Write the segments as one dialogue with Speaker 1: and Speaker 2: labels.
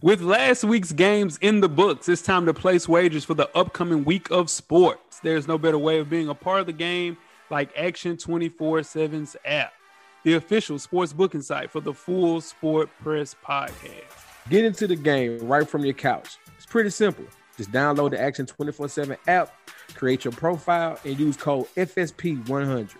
Speaker 1: With last week's games in the books, it's time to place wagers for the upcoming week of sports. There's no better way of being a part of the game like Action 24 7's app, the official sports booking site for the full Sport Press podcast.
Speaker 2: Get into the game right from your couch. It's pretty simple. Just download the Action 24 7 app, create your profile, and use code FSP100.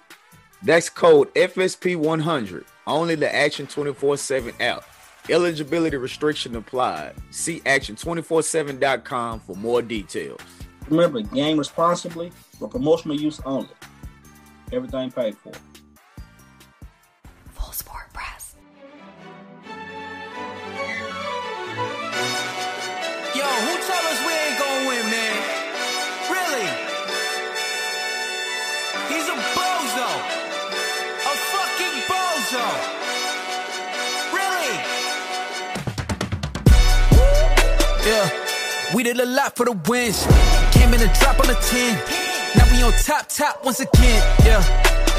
Speaker 3: That's code FSP100. Only the Action 24 7 app. Eligibility restriction applied. See action247.com for more details.
Speaker 4: Remember, game responsibly for promotional use only. Everything paid for.
Speaker 5: We did a lot for the wins. Came in a drop on the 10. Now we on top, top once again. Yeah.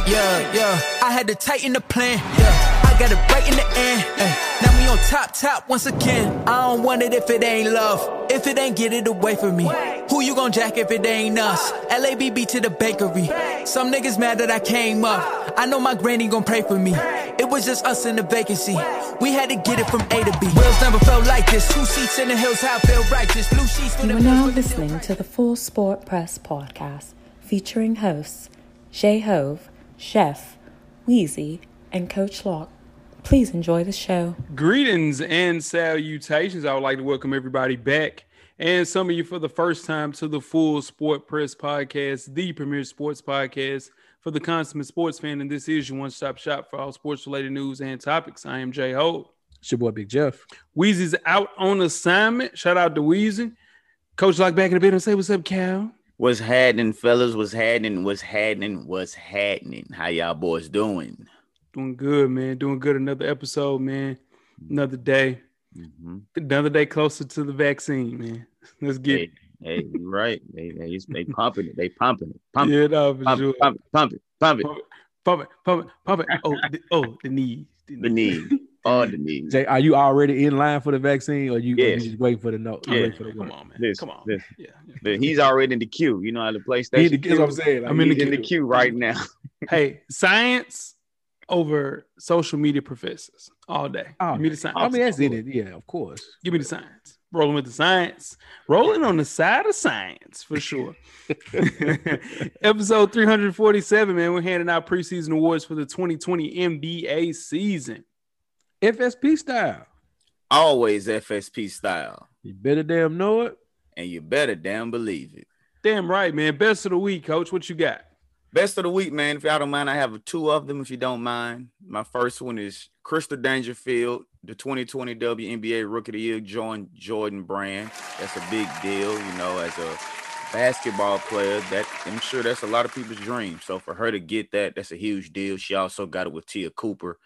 Speaker 5: Yeah, yeah. I had to tighten the plan. Yeah. I got it right in the end. eh. Now we on top, top once again. I don't want it if it ain't love. If it ain't get it away from me. Who you gon' jack if it ain't us? LABB to the bakery. Some niggas mad that I came up. I know my granny gon' pray for me. It was just us in the vacancy. We had to get it from A to B. Wheels never felt like this. Two seats in the hills, how I feel righteous. Blue sheets for
Speaker 6: You are now listening to the Full Sport Press podcast featuring hosts Shay Hove, Chef, Weezy, and Coach Locke. Please enjoy the show.
Speaker 1: Greetings and salutations. I would like to welcome everybody back and some of you for the first time to the Full Sport Press Podcast, the premier sports podcast for the consummate sports fan. And this is your one stop shop for all sports related news and topics. I am Jay Hope.
Speaker 2: It's your boy Big Jeff.
Speaker 1: Weezy's out on assignment. Shout out to Weezy. Coach Lock back in a the building. Say what's up, Cal.
Speaker 3: What's happening, fellas? What's happening? What's happening? What's happening? How y'all boys doing?
Speaker 1: Doing good, man. Doing good. Another episode, man. Another day.
Speaker 3: Mhm.
Speaker 1: Another day closer to the vaccine, man. Let's get
Speaker 3: Hey,
Speaker 1: it.
Speaker 3: hey, right. They, they, they pumping it. They pumping it. Pump it.
Speaker 1: Yeah, no, for
Speaker 3: Pump,
Speaker 1: sure.
Speaker 3: pump, it, pump it. Pump it.
Speaker 1: Pump it, pump it, pump it, pump it. Oh, the, oh, the knees.
Speaker 3: The knee. All the knees.
Speaker 2: Jay, are you already in line for the vaccine or you, or you just waiting for the note?
Speaker 3: Yeah.
Speaker 2: For the
Speaker 1: Come on, man.
Speaker 3: Listen,
Speaker 1: Come on.
Speaker 3: listen.
Speaker 1: Yeah. yeah.
Speaker 3: He's already in the queue. You know how the
Speaker 2: He
Speaker 3: PlayStation.
Speaker 2: in the- that's what I'm saying. Like,
Speaker 1: I'm in
Speaker 2: he
Speaker 1: the
Speaker 3: in the queue right now.
Speaker 1: Hey, science over social media professors all day.
Speaker 2: Oh,
Speaker 1: Give me the science.
Speaker 2: I mean, that's in it. Yeah, of course.
Speaker 1: Give me the science. Rolling with the science. Rolling on the side of science for sure. Episode 347, man. We're handing out preseason awards for the 2020 NBA season.
Speaker 2: FSP style.
Speaker 3: Always FSP style.
Speaker 2: You better damn know it.
Speaker 3: And you better damn believe it.
Speaker 1: Damn right, man. Best of the week, coach. What you got?
Speaker 3: Best of the week, man. If y'all don't mind, I have two of them. If you don't mind, my first one is Crystal Dangerfield, the 2020 WNBA Rookie of the Year, joined Jordan Brand. That's a big deal, you know, as a basketball player. That I'm sure that's a lot of people's dream. So for her to get that, that's a huge deal. She also got it with Te'a Cooper.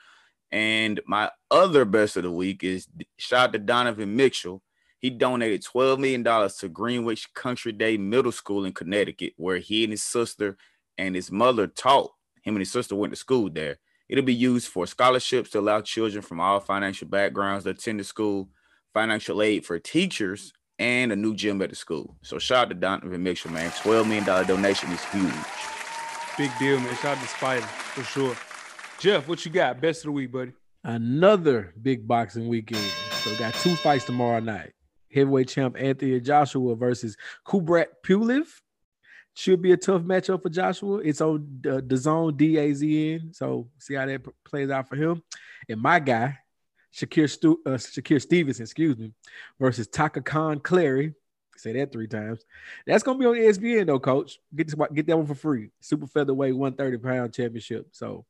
Speaker 3: And my other best of the week is shout out to Donovan Mitchell. He donated $12 million to Greenwich Country Day Middle School in Connecticut, where he and his sister and his mother taught. Him and his sister went to school there. It'll be used for scholarships to allow children from all financial backgrounds to attend the school, financial aid for teachers, and a new gym at the school. So shout out to Donovan Mitchell, man. $12 million donation is huge.
Speaker 1: Big deal, man. Shout out to Spida for sure. Jeff, what you got? Best of the week, buddy.
Speaker 2: Another big boxing weekend. So we got two fights tomorrow night. Heavyweight champ Anthony Joshua versus Kubrat Pulev. Should be a tough matchup for Joshua. It's on the, zone DAZN. So see how that p- plays out for him. And my guy, Shakur, Stu, uh, Shakur Stevenson, excuse me, versus Toka Kahn Clary. Say that three times. That's gonna be on ESPN though, coach. Get this, get that one for free. Super featherweight 130 pound championship. So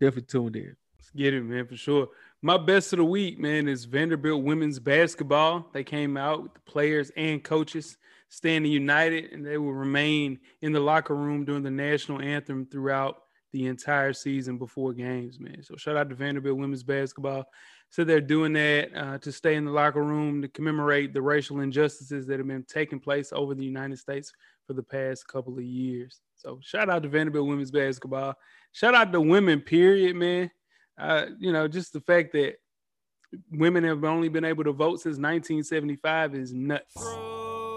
Speaker 2: definitely tuned in.
Speaker 1: Let's get it, man, for sure. My best of the week, man, is Vanderbilt women's basketball. They came out with the players and coaches standing united, and they will remain in the locker room during the national anthem throughout the entire season before games, man. So shout out to Vanderbilt women's basketball. So they're doing that uh, to stay in the locker room to commemorate the racial injustices that have been taking place over the United States for the past couple of years. So shout out to Vanderbilt women's basketball. Shout out to women, period, man. Uh, you know, just the fact that women have only been able to vote since 1975 is nuts.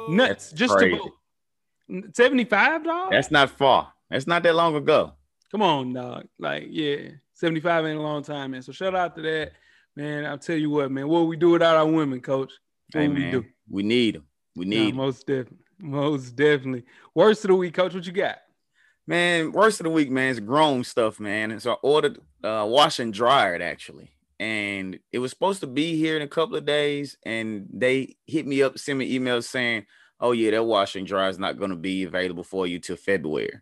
Speaker 1: Nuts.
Speaker 3: That's
Speaker 1: just
Speaker 3: crazy.
Speaker 1: to vote. 75, dog?
Speaker 3: That's not far. That's not that long ago.
Speaker 1: Come on, dog. Like, yeah, 75 ain't a long time, man. So shout out to that, man. I'll tell you what, man. What we do without our women, coach? What
Speaker 3: Hey
Speaker 1: we do?
Speaker 3: we need them. We need
Speaker 1: most definitely. Most definitely. Worst of the week, coach. What you got?
Speaker 3: Man, worst of the week, man, is grown stuff, man. And so I ordered uh wash and dryer actually. And it was supposed to be here in a couple of days. And they hit me up, sent me emails saying, Oh, yeah, that wash and dryer is not going to be available for you till February.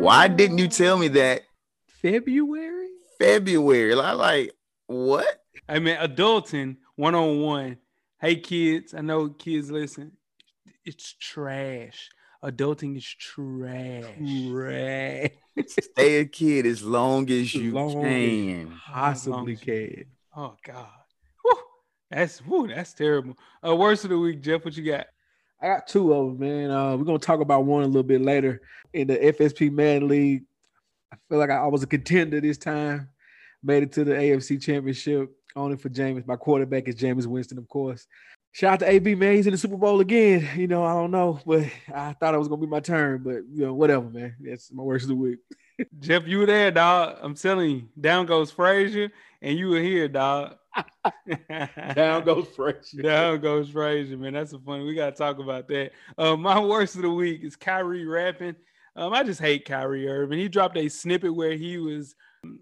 Speaker 3: Why didn't you tell me that
Speaker 2: February?
Speaker 3: February? I like what?
Speaker 1: I mean, adulting one on one. Hey, kids. I know kids listen. It's trash. Adulting is trash.
Speaker 2: Trash.
Speaker 3: Stay a kid as long as you
Speaker 2: Long as-
Speaker 3: can.
Speaker 2: Possibly can.
Speaker 1: Oh God. Whew. That's whew, that's terrible. Uh, worst of the week, Jeff. What you got?
Speaker 2: I got two of them, man. Uh, we're gonna talk about one a little bit later in the FSP Man League. I feel like I, I was a contender this time. Made it to the AFC Championship. Only for James. My quarterback is Jameis Winston, of course. Shout out to AB, man. He's in the Super Bowl again. You know, I don't know, but I thought it was gonna be my turn. But you know, whatever, man. That's my worst of the week.
Speaker 1: Jeff, you were there, dog. I'm telling you. Down goes Frazier, and you were here, dog.
Speaker 2: Down goes fresh.
Speaker 1: Down goes Frazier, man. That's a funny. We gotta talk about that. Uh, my worst of the week is Kyrie rapping. Um, I just hate Kyrie Irving. He dropped a snippet where he was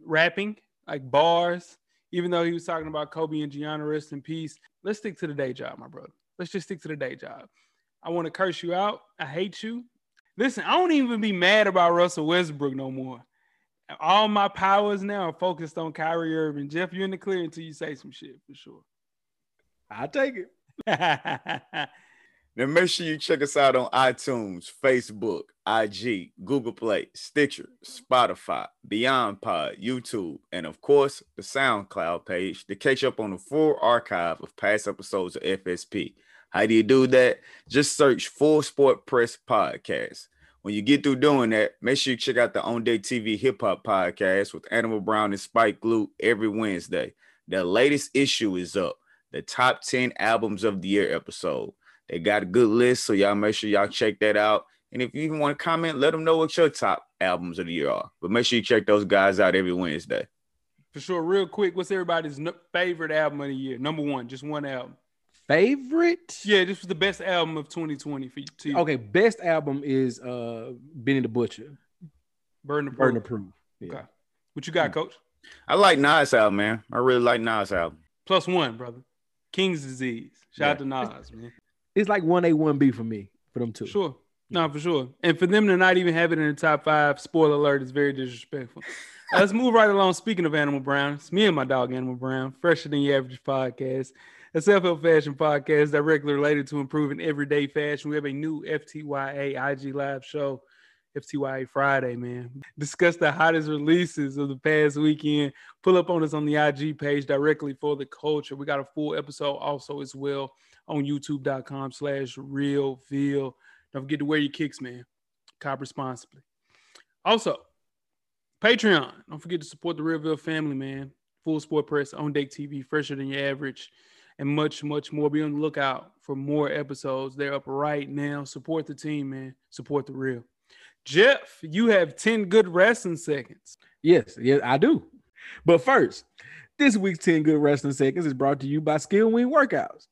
Speaker 1: rapping like bars, even though he was talking about Kobe and Gianna, rest in peace. Let's stick to the day job, my brother. Let's just stick to the day job. I want to curse you out. I hate you. Listen, I don't even be mad about Russell Westbrook no more. All my powers now are focused on Kyrie Irving. Jeff, you're in the clear until you say some shit for sure.
Speaker 2: I take it.
Speaker 3: Now make sure you check us out on iTunes, Facebook, IG, Google Play, Stitcher, Spotify, Beyond Pod, YouTube, and of course the SoundCloud page to catch up on the full archive of past episodes of FSP. How do you do that? Just search Full Sport Press Podcast. When you get through doing that, make sure you check out the On Deck TV Hip Hop Podcast with Animal Brown and Spike Glue every Wednesday. The latest issue is up, the top 10 albums of the year episode. They got a good list, so y'all make sure y'all check that out. And if you even want to comment, let them know what your top albums of the year are. But make sure you check those guys out every Wednesday.
Speaker 1: For sure. Real quick, what's everybody's n- favorite album of the year? Number one, just one album.
Speaker 2: Favorite?
Speaker 1: Yeah, this was the best album of 2020 for you. to you.
Speaker 2: Okay, best album is uh Benny the Butcher.
Speaker 1: Burn of
Speaker 2: Burden
Speaker 1: Proof.
Speaker 2: of Proof. Yeah.
Speaker 1: Okay. What you got, coach?
Speaker 3: I like Nas album, man. I really like Nas album.
Speaker 1: Plus one, brother. King's disease. Shout out to Nas, man.
Speaker 2: It's like one A, one B for me, for them two.
Speaker 1: Sure. No, for sure. And for them to not even have it in the top five, spoiler alert, is very disrespectful. Let's move right along. Speaking of Animal Brown, it's me and my dog Animal Brown, fresher than your average podcast, a self-help fashion podcast directly related to improving everyday fashion. We have a new FTYA IG live show, FTYA Friday, man. Discuss the hottest releases of the past weekend. Pull up on us on the IG page directly for the culture. We got a full episode also as well on youtube.com slash real veal. Don't forget to wear your kicks, man. Cop responsibly. Also, Patreon. Don't forget to support the Real Veal family, man. Full Sport Press, on deck TV, fresher than your average, and much, much more. Be on the lookout for more episodes. They're up right now. Support the team, man. Support the real. Jeff, you have 10 good wrestling seconds.
Speaker 2: Yes, yes, I do. But first, this week's 10 Good Wrestling Seconds is brought to you by Skill Wing Workouts.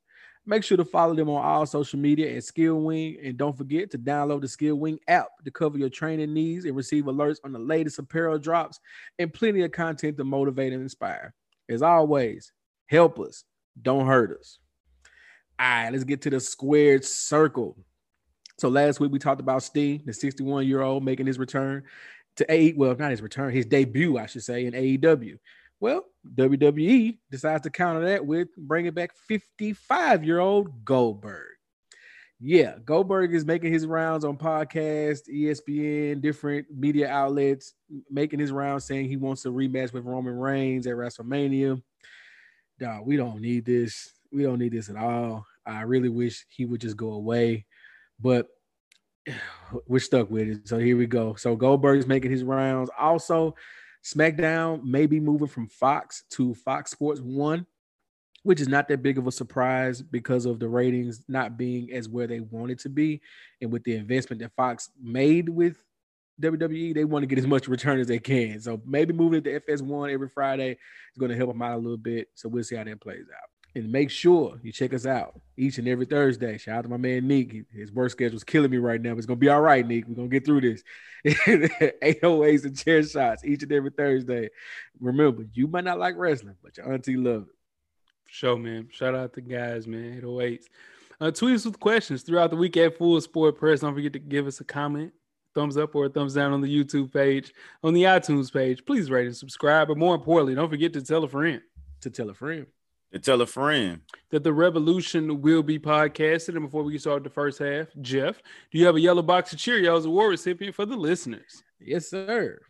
Speaker 2: Make sure to follow them on all social media at Skill Wing, and don't forget to download the Skill Wing app to cover your training needs and receive alerts on the latest apparel drops and plenty of content to motivate and inspire. As always, help us, don't hurt us. All right, let's get to the squared circle. So last week we talked about Sting, the 61 year old, making his return to A. Well, not his return, his debut, I should say, in AEW. Well, WWE decides to counter that with bringing back 55 year old Goldberg. Yeah, Goldberg is making his rounds on podcasts, ESPN, different media outlets, making his rounds saying he wants a rematch with Roman Reigns at WrestleMania. Dog, we don't need this. We don't need this at all. I really wish he would just go away, but we're stuck with it. So here we go. So Goldberg's making his rounds. Also, SmackDown may be moving from Fox to Fox Sports One, which is not that big of a surprise because of the ratings not being as where they wanted to be, and with the investment that Fox made with WWE, they want to get as much return as they can. So maybe moving it to FS1 every Friday is going to help them out a little bit. So we'll see how that plays out. And make sure you check us out each and every Thursday. Shout out to my man Nick. His work schedule is killing me right now, but it's gonna be all right, Nick. We're gonna get through this. 808s and chair shots each and every Thursday. Remember, you might not like wrestling, but your auntie love it.
Speaker 1: Show man. Shout out to guys, man. 808s. Uh, tweet us with questions throughout the week at Full Sport Press. Don't forget to give us a comment, thumbs up or a thumbs down on the YouTube page, on the iTunes page. Please rate and subscribe. But more importantly, don't forget to tell a friend.
Speaker 2: To tell a friend.
Speaker 3: To tell a friend.
Speaker 1: that the revolution will be podcasted. And before we get started the first half, Jeff, do you have a yellow box of Cheerios award recipient for the listeners?
Speaker 2: Yes, sir.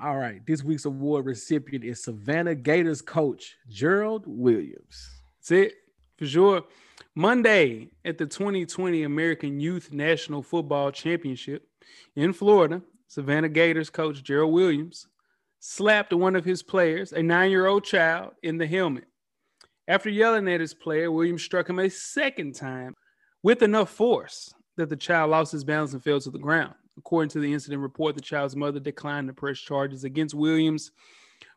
Speaker 2: All right. This week's award recipient is Savannah Gators coach Gerald Williams.
Speaker 1: That's it for sure. Monday at the 2020 American Youth National Football Championship in Florida, Savannah Gators coach Gerald Williams slapped one of his players, a nine year old child, in the helmet. After yelling at his player, Williams struck him a second time with enough force that the child lost his balance and fell to the ground. According to the incident report, the child's mother declined to press charges against Williams.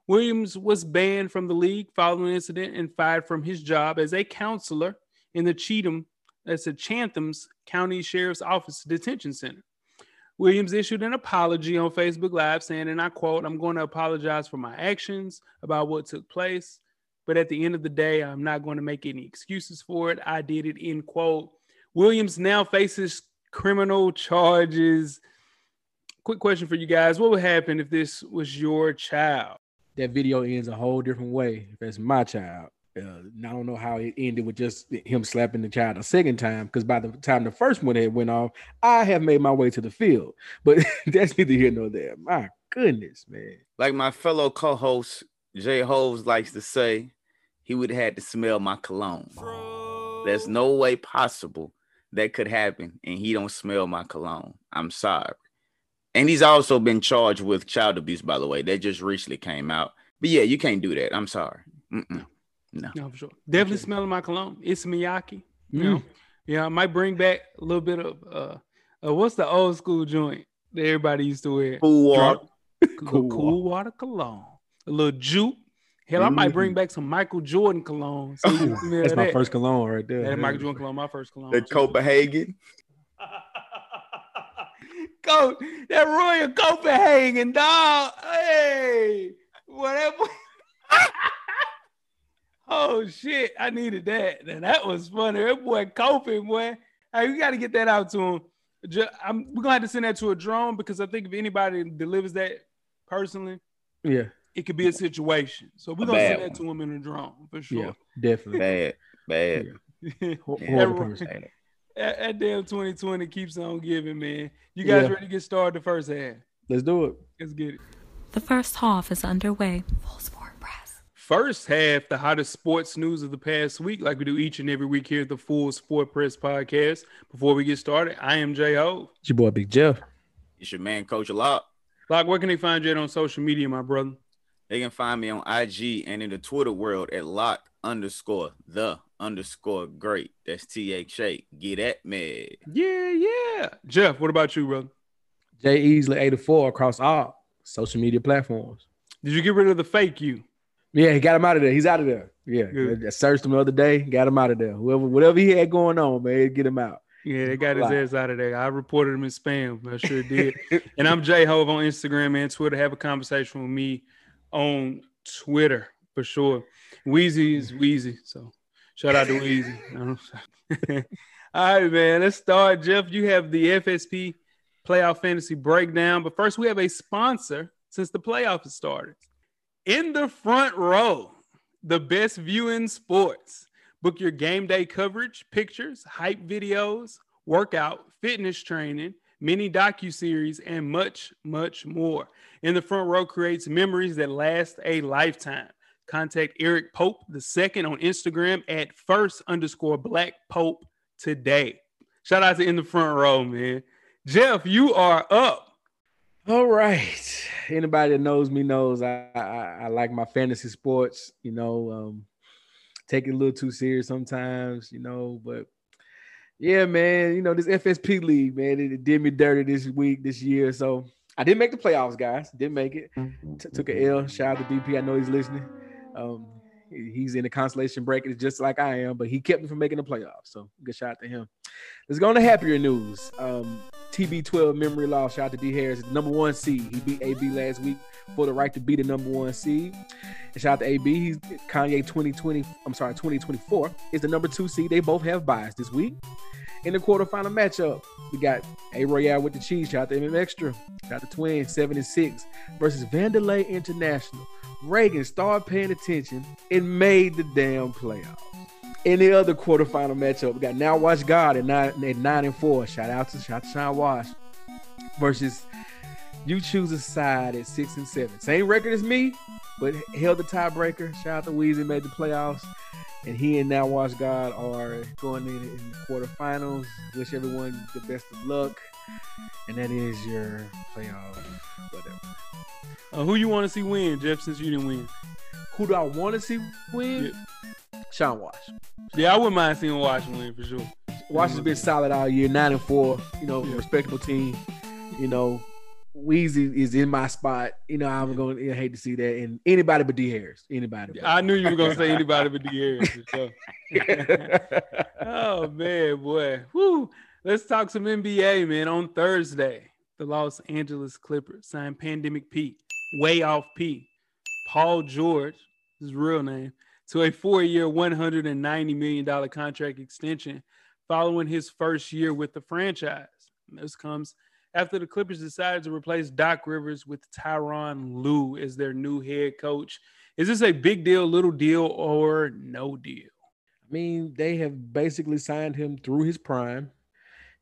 Speaker 1: Williams was banned from the league following the incident and fired from his job as a counselor in the Cheatham, that's the Chatham's County Sheriff's Office Detention Center. Williams issued an apology on Facebook Live saying, and I quote, I'm going to apologize for my actions about what took place. But at the end of the day, I'm not going to make any excuses for it. I did it, end quote. Williams now faces criminal charges. Quick question for you guys. What would happen if this was your child?
Speaker 2: That video ends a whole different way if that's my child. Uh, I don't know how it ended with just him slapping the child a second time because by the time the first one had went off, I have made my way to the field. But that's neither here nor there. My goodness, man.
Speaker 3: Like my fellow co-host Jay Hoves likes to say, he would have had to smell my cologne. There's no way possible that could happen, and he don't smell my cologne. I'm sorry. And he's also been charged with child abuse, by the way. That just recently came out. But yeah, you can't do that. I'm sorry. Mm-mm. No.
Speaker 1: No, for sure. Definitely smelling my cologne. Issey Miyake. You
Speaker 2: Mm.
Speaker 1: know, yeah, I might bring back a little bit of uh, uh what's the old school joint that everybody used to wear?
Speaker 3: Cool water.
Speaker 1: Cool,
Speaker 2: Cool
Speaker 1: water cologne. A little juke. Hell, I might bring back some Michael Jordan cologne. So you can smell
Speaker 2: That's my
Speaker 1: that.
Speaker 2: first cologne right there.
Speaker 1: That Michael Jordan cologne, my first cologne.
Speaker 3: The. Copenhagen.
Speaker 1: Go that Royal Copenhagen dog. Hey, whatever. oh shit, I needed that. Now, that was funny. That boy Copen, boy. Hey, we got to get that out to him. Ju- I'm, we're gonna have to send that to a drone because I think if anybody delivers that personally,
Speaker 2: Yeah,
Speaker 1: it could be a situation. So we're gonna send
Speaker 3: bad
Speaker 1: that to him in a drone for sure.
Speaker 2: yeah, definitely.
Speaker 3: Bad. Bad.
Speaker 2: Hor-
Speaker 3: Yeah.
Speaker 2: Horrible
Speaker 1: That- That, that damn 2020 keeps on giving, man. You guys
Speaker 2: Yeah.
Speaker 1: ready to get started the first half?
Speaker 2: Let's do it.
Speaker 1: Let's get it.
Speaker 6: The first half is underway. Full Sport Press.
Speaker 1: First half, the hottest sports news of the past week, like we do each and every week here at the Full Sport Press Podcast. Before we get started, I am J Ho.
Speaker 2: It's your boy Big Jeff.
Speaker 3: It's your man, Coach Lock.
Speaker 1: Like, where can they find you on social media, my brother?
Speaker 3: They can find me on IG and in the Twitter world at lock underscore the underscore great. That's T H A. Get at me.
Speaker 1: Yeah, yeah. Jeff, what about you, brother?
Speaker 2: Jay Easley 84 across all social media platforms.
Speaker 1: Did you get rid of the fake you?
Speaker 2: Yeah, he got him out of there. He's out of there. Yeah,
Speaker 1: Good.
Speaker 2: I searched him the other day. Got him out of there. Whoever, whatever he had going on, man, get him out.
Speaker 1: Yeah, they got his ass out of there. I reported him in spam. I sure did. and I'm J Hove on Instagram and Twitter. Have a conversation with me on Twitter for sure. Weezy is Weezy. So shout out to Weezy. All right, man. Let's start. Jeff, you have the FSP playoff fantasy breakdown. But first, we have a sponsor since the playoff has started. In the front row, the best view in sports. Book your game day coverage, pictures, hype videos, workout, fitness training, mini docu-series, and much, much more. In the front row creates memories that last a lifetime. Contact Eric Pope the second on Instagram at first underscore black Pope today. Shout out to in the front row, man. Jeff, you are up.
Speaker 2: All right. Anybody that knows me knows I, I, I like my fantasy sports. You know, um, take it a little too serious sometimes. You know, but yeah, man. You know this FSP league, man. It, it did me dirty this week, this year. So I didn't make the playoffs, guys. Didn't make it. T- took L. Shout out to DP. I know he's listening. Um, he's in the consolation bracket just like I am, but he kept me from making the playoffs. So good shout out to him. Let's go on to happier news. Um, TB12 memory loss. Shout out to D Harris, number one seed. He beat AB last week for the right to be the number one seed. And shout out to AB. He's Kanye 2020. I'm sorry, 2024 is the number two seed. They both have buys this week. In the quarterfinal matchup, we got A Royale with the cheese. Shout out to MM Extra. Shout out to and six versus Vanderlei International. Reagan started paying attention and made the damn playoffs. In the other quarterfinal matchup, we got Now Watch God at nine, at nine and four. Shout out to shout Sean Wash versus you choose a side at six and seven. Same record as me, but held the tiebreaker. Shout out to Weezy, made the playoffs. And he and Now Watch God are going in, in the quarterfinals. Wish everyone the best of luck. And that is your playoff, whatever.
Speaker 1: Uh, who you want to see win, Jeff? Since you didn't win,
Speaker 2: Who do I want to see win? Sean Wash.
Speaker 1: yeah, I wouldn't mind seeing Washington win for sure.
Speaker 2: Wash has been solid all year, nine and four. You know,
Speaker 1: Yeah.
Speaker 2: respectable team. You know, Weezy is in my spot. You know, I'm going to hate to see that. And anybody but D Harris. Anybody. But.
Speaker 1: I knew you were gonna say anybody but D Harris. sure. oh man, boy. Woo. Let's talk some NBA, man. On Thursday, the Los Angeles Clippers signed Pandemic P, way off P, Paul George, his real name, to a four-year, $190 million contract extension following his first year with the franchise. And this comes after the Clippers decided to replace Doc Rivers with Tyronn Lue as their new head coach. Is this a big deal, little deal, or no deal?
Speaker 2: I mean, they have basically signed him through his prime.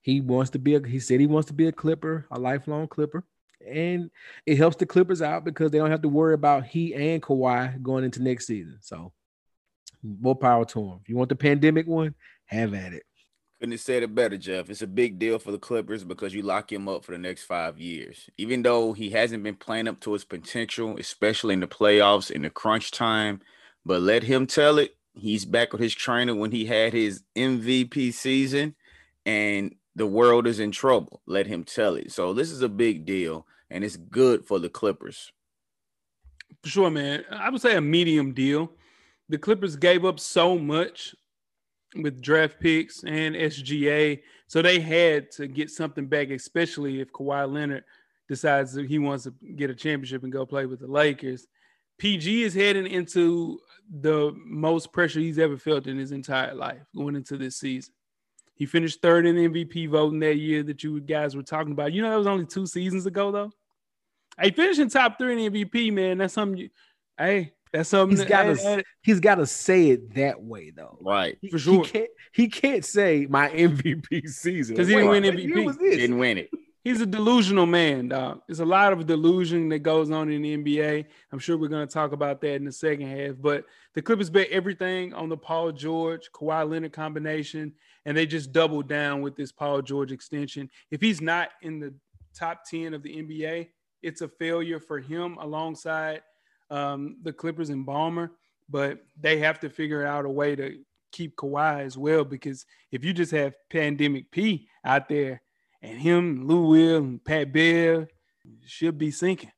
Speaker 2: He wants to be a he said he wants to be a Clipper, a lifelong Clipper. And it helps the Clippers out because they don't have to worry about he and Kawhi going into next season. So more power to him. If you want the pandemic one, have at it.
Speaker 3: Couldn't have said it better, Jeff. It's a big deal for the Clippers because you lock him up for the next five years. Even though he hasn't been playing up to his potential, especially in the playoffs in the crunch time, but let him tell it. He's back with his trainer when he had his MVP season, and the world is in trouble. Let him tell it. So this is a big deal, and it's good for the Clippers.
Speaker 1: For sure, man. I would say a medium deal. The Clippers gave up so much with draft picks and SGA, so they had to get something back, especially if Kawhi Leonard decides that he wants to get a championship and go play with the Lakers. PG is heading into the most pressure he's ever felt in his entire life going into this season. He finished third in the MVP voting that year that you guys were talking about. You know, that was only two seasons ago, though. Hey, finishing top three in MVP, man, that's something. You, hey, that's something.
Speaker 2: He's got
Speaker 1: that-
Speaker 2: to
Speaker 1: that-
Speaker 2: he's got to say it that way though.
Speaker 3: Right.
Speaker 2: He-
Speaker 1: For sure.
Speaker 2: He can't, he can't say my MVP season
Speaker 1: because he didn't win MVP.
Speaker 3: Didn't win it.
Speaker 1: he's a delusional man, dog. There's a lot of delusion that goes on in the NBA. I'm sure we're going to talk about that in the second half. But the Clippers bet everything on the Paul George, Kawhi Leonard combination, and they just doubled down with this Paul George extension. If he's not in the top 10 of the NBA, it's a failure for him alongside um, the Clippers and Ballmer. But they have to figure out a way to keep Kawhi as well because if you just have Pandemic P out there, and him, Lou Will, and Pat Bev should be sinking.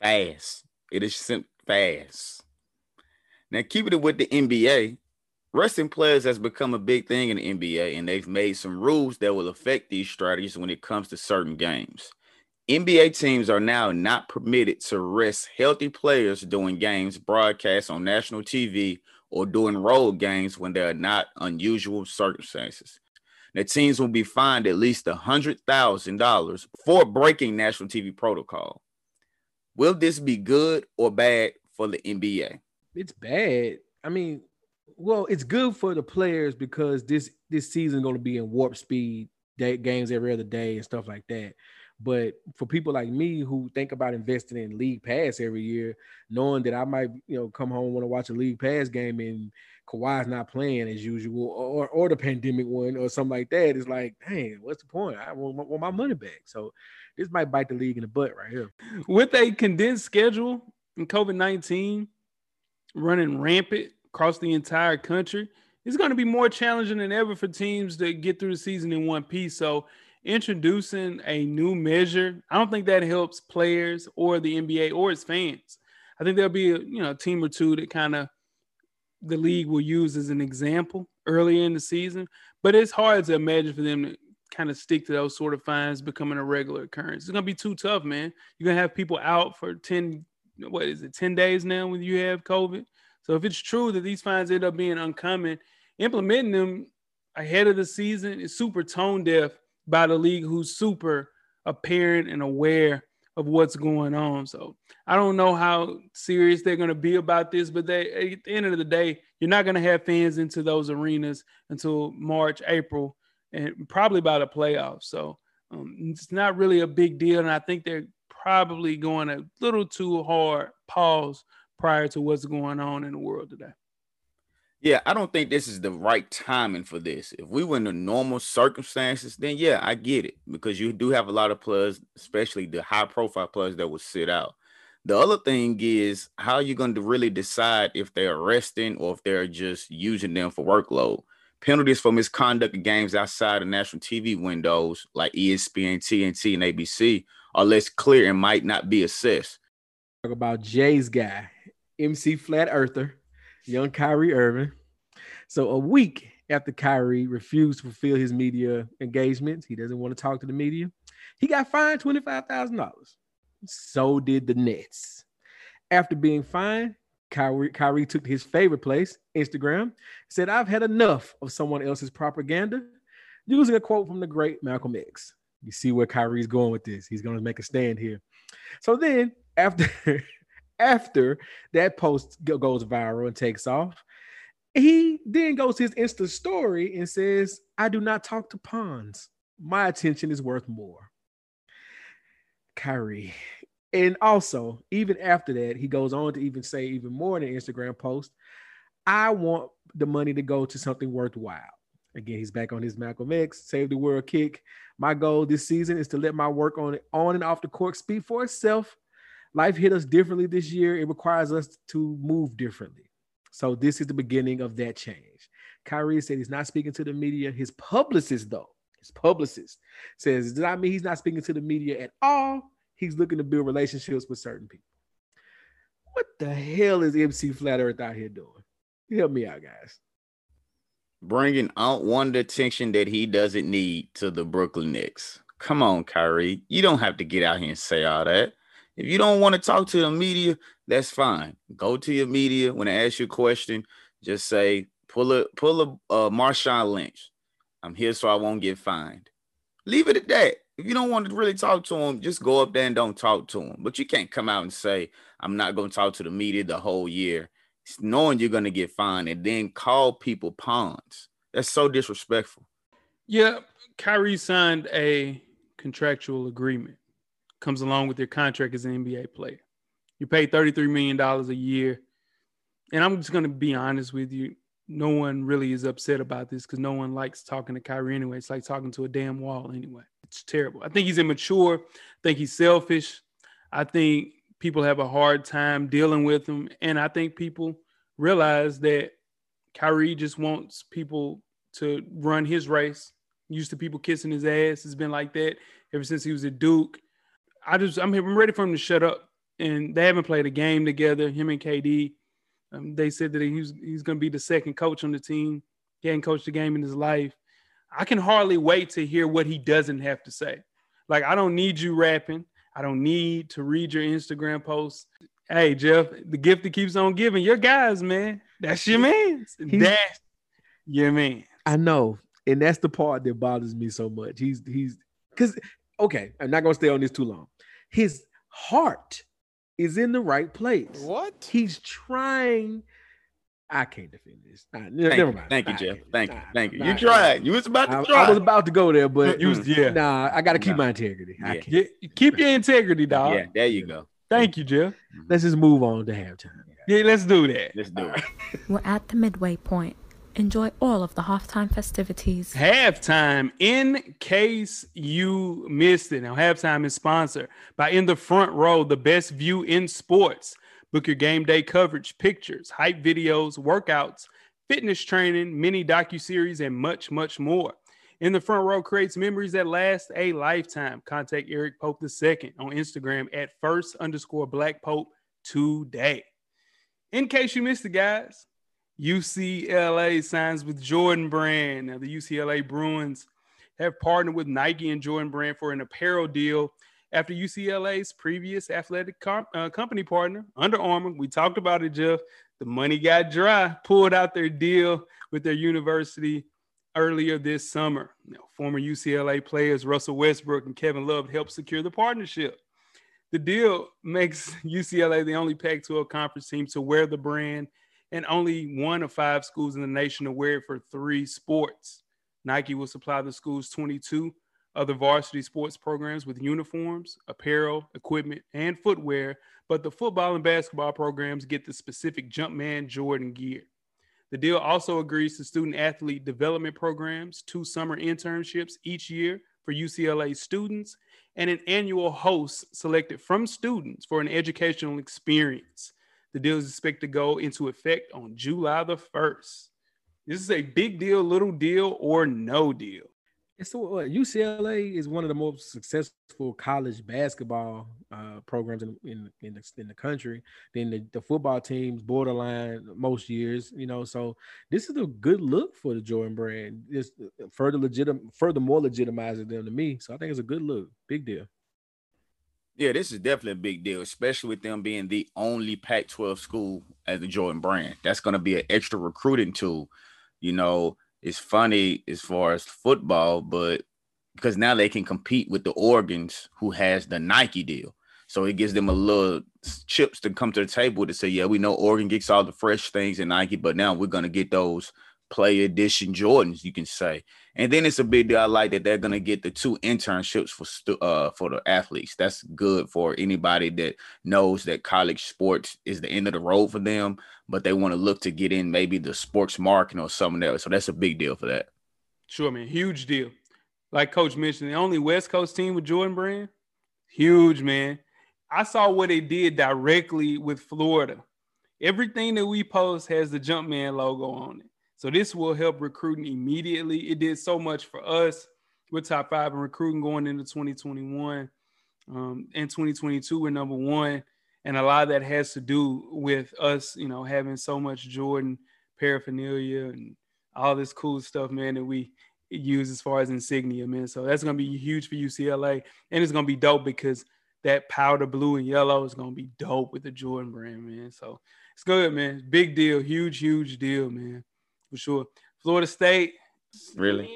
Speaker 3: fast. It is sim- fast. Now, keeping it with the NBA, resting players has become a big thing in the NBA, and they've made some rules that will affect these strategies when it comes to certain games. NBA teams are now not permitted to rest healthy players during games broadcast on national TV or during road games when there are not unusual circumstances. The teams will be fined at least $100,000 for breaking national TV protocol. Will this be good or bad for the NBA?
Speaker 2: it's bad. I mean, well, it's good for the players because this this season going to be in warp speed day, games every other day and stuff like that. But for people like me who think about investing in league pass every year, knowing that I might, you know, come home want to watch a league pass game and Kawhi's not playing as usual, or or the pandemic one, or something like that, it's like, hey, what's the point? I want, want my money back. So this might bite the league in the butt right here.
Speaker 1: With a condensed schedule and COVID 19 running rampant across the entire country, it's going to be more challenging than ever for teams to get through the season in one piece. So, introducing a new measure, I don't think that helps players or the NBA or its fans. I think there'll be a you know a team or two that kind of the league will use as an example early in the season, but it's hard to imagine for them to kind of stick to those sort of fines becoming a regular occurrence. It's gonna be too tough, man. You're gonna have people out for 10, what is it, 10 days now when you have COVID. So if it's true that these fines end up being uncommon, implementing them ahead of the season is super tone deaf by the league who's super apparent and aware of what's going on. So I don't know how serious they're going to be about this, but they at the end of the day, you're not going to have fans into those arenas until March, April, and probably by the playoffs. So um, it's not really a big deal, and I think they're probably going a little too hard pause prior to what's going on in the world today.
Speaker 3: Yeah, I don't think this is the right timing for this. If we were in the normal circumstances, then yeah, I get it because you do have a lot of players, especially the high profile players that would sit out. The other thing is how are you going to really decide if they're arresting or if they're just using them for workload. Penalties for misconduct in games outside of national TV windows like ESPN, TNT, and ABC are less clear and might not be assessed.
Speaker 2: Talk about Jay's guy, MC Flat Earther young Kyrie Irving. So a week after Kyrie refused to fulfill his media engagements, he doesn't want to talk to the media. He got fined $25,000. So did the Nets. After being fined, Kyrie, Kyrie took his favorite place, Instagram, said, I've had enough of someone else's propaganda, using a quote from the great Malcolm X. You see where Kyrie's going with this. He's going to make a stand here. So then, after after that post goes viral and takes off, he then goes his Insta story and says, I do not talk to pawns. My attention is worth more. Kyrie. And also, even after that, he goes on to even say even more in the Instagram post, I want the money to go to something worthwhile. Again, he's back on his Malcolm X, save the world kick. My goal this season is to let my work on on and off the court speak for itself life hit us differently this year. It requires us to move differently. So this is the beginning of that change. Kyrie said he's not speaking to the media. His publicist, though, his publicist says, does not mean he's not speaking to the media at all. He's looking to build relationships with certain people. What the hell is MC Flat Earth out here doing? Help me out, guys.
Speaker 3: Bringing out one attention that he doesn't need to the Brooklyn Nets. Come on, Kyrie. You don't have to get out here and say all that. If you don't want to talk to the media, that's fine. Go to your media when they ask you a question. Just say, pull a pull a uh, Marshawn Lynch. I'm here so I won't get fined. Leave it at that. If you don't want to really talk to him, just go up there and don't talk to him. But you can't come out and say, I'm not going to talk to the media the whole year, it's knowing you're going to get fined and then call people pawns. That's so disrespectful.
Speaker 1: Yeah, Kyrie signed a contractual agreement comes along with your contract as an NBA player. You pay $33 million a year. And I'm just going to be honest with you. No one really is upset about this because no one likes talking to Kyrie anyway. It's like talking to a damn wall anyway. It's terrible. I think he's immature. I think he's selfish. I think people have a hard time dealing with him. And I think people realize that Kyrie just wants people to run his race. Used to people kissing his ass. It's been like that ever since he was at Duke. I just I'm, I'm ready for him to shut up. And they haven't played a game together. Him and KD. Um, they said that he's he's going to be the second coach on the team. He hadn't coached a game in his life. I can hardly wait to hear what he doesn't have to say. Like I don't need you rapping. I don't need to read your Instagram posts. Hey Jeff, the gift that keeps on giving. Your guys, man. That's your man. That's your man.
Speaker 2: I know, and that's the part that bothers me so much. He's he's because okay, I'm not gonna stay on this too long. His heart is in the right place.
Speaker 3: What?
Speaker 2: He's trying. I can't defend this. Nah,
Speaker 3: Thank
Speaker 2: never
Speaker 3: you.
Speaker 2: mind.
Speaker 3: Thank you,
Speaker 2: Nah,
Speaker 3: Jeff.
Speaker 2: nah,
Speaker 3: Thank you.
Speaker 2: nah,
Speaker 3: Thank you. You tried. You was about to
Speaker 2: I,
Speaker 3: try.
Speaker 2: I was about to go there, but
Speaker 1: You was- yeah.
Speaker 2: nah, I got to keep
Speaker 3: Nah.
Speaker 2: my integrity. I can't.
Speaker 1: Yeah, keep your integrity, dog.
Speaker 3: yeah, there you go.
Speaker 1: Thank you, Jeff. Mm-hmm.
Speaker 2: Let's just move on to halftime.
Speaker 1: Yeah, let's do that.
Speaker 3: Let's do it.
Speaker 6: We're at the midway point. Enjoy all of the halftime festivities.
Speaker 1: Halftime, in case you missed it. Now, halftime is sponsored by In the Front Row, the best view in sports. Book your game day coverage, pictures, hype videos, workouts, fitness training, mini docu-series, and much, much more. In the Front Row creates memories that last a lifetime. Contact Eric Pope II on Instagram at first underscore Black Pope today. In case you missed it, guys, UCLA signs with Jordan Brand. Now, the UCLA Bruins have partnered with Nike and Jordan Brand for an apparel deal after UCLA's previous athletic com- uh, company partner, Under Armour. We talked about it, Jeff. The money got dry, pulled out their deal with their university earlier this summer. Now, former UCLA players Russell Westbrook and Kevin Love helped secure the partnership. The deal makes UCLA the only Pac 12 conference team to wear the brand and only one of five schools in the nation to wear it for three sports. Nike will supply the school's 22 other varsity sports programs with uniforms, apparel, equipment, and footwear, but the football and basketball programs get the specific Jumpman Jordan gear. The deal also agrees to student athlete development programs, two summer internships each year for UCLA students, and an annual host selected from students for an educational experience. The deal is expected to go into effect on July the 1st. This is a big deal, little deal, or no deal.
Speaker 2: It's what UCLA is one of the most successful college basketball uh, programs in in in the, in the country. Then the, the, football teams borderline most years, you know. So this is a good look for the Jordan brand. It's further legitim, furthermore legitimizing them to me. So I think it's a good look, big deal.
Speaker 3: Yeah, this is definitely a big deal, especially with them being the only Pac-12 school as the Jordan brand. That's going to be an extra recruiting tool. You know, it's funny as far as football, but because now they can compete with the Oregons who has the Nike deal. So it gives them a little chips to come to the table to say, yeah, we know Oregon gets all the fresh things in Nike, but now we're going to get those play edition Jordans, you can say. And then it's a big deal. I like that they're gonna get the two internships for stu- uh for the athletes. That's good for anybody that knows that college sports is the end of the road for them, but they want to look to get in maybe the sports marketing or something else. So that's a big deal for that.
Speaker 1: Sure, man. Huge deal. Like Coach mentioned, the only West Coast team with Jordan Brand, huge, man. I saw what they did directly with Florida. Everything that we post has the Jumpman logo on it. So this will help recruiting immediately. It did so much for us. We're top five in recruiting going into 2021. Um, in 2022, we're number one. And a lot of that has to do with us, you know, having so much Jordan paraphernalia and all this cool stuff, man, that we use as far as insignia, man. So that's gonna be huge for UCLA, and it's gonna be dope because that powder blue and yellow is gonna be dope with the Jordan brand, man. So it's good, man. Big deal, huge, huge deal, man for sure. Florida State.
Speaker 3: Really?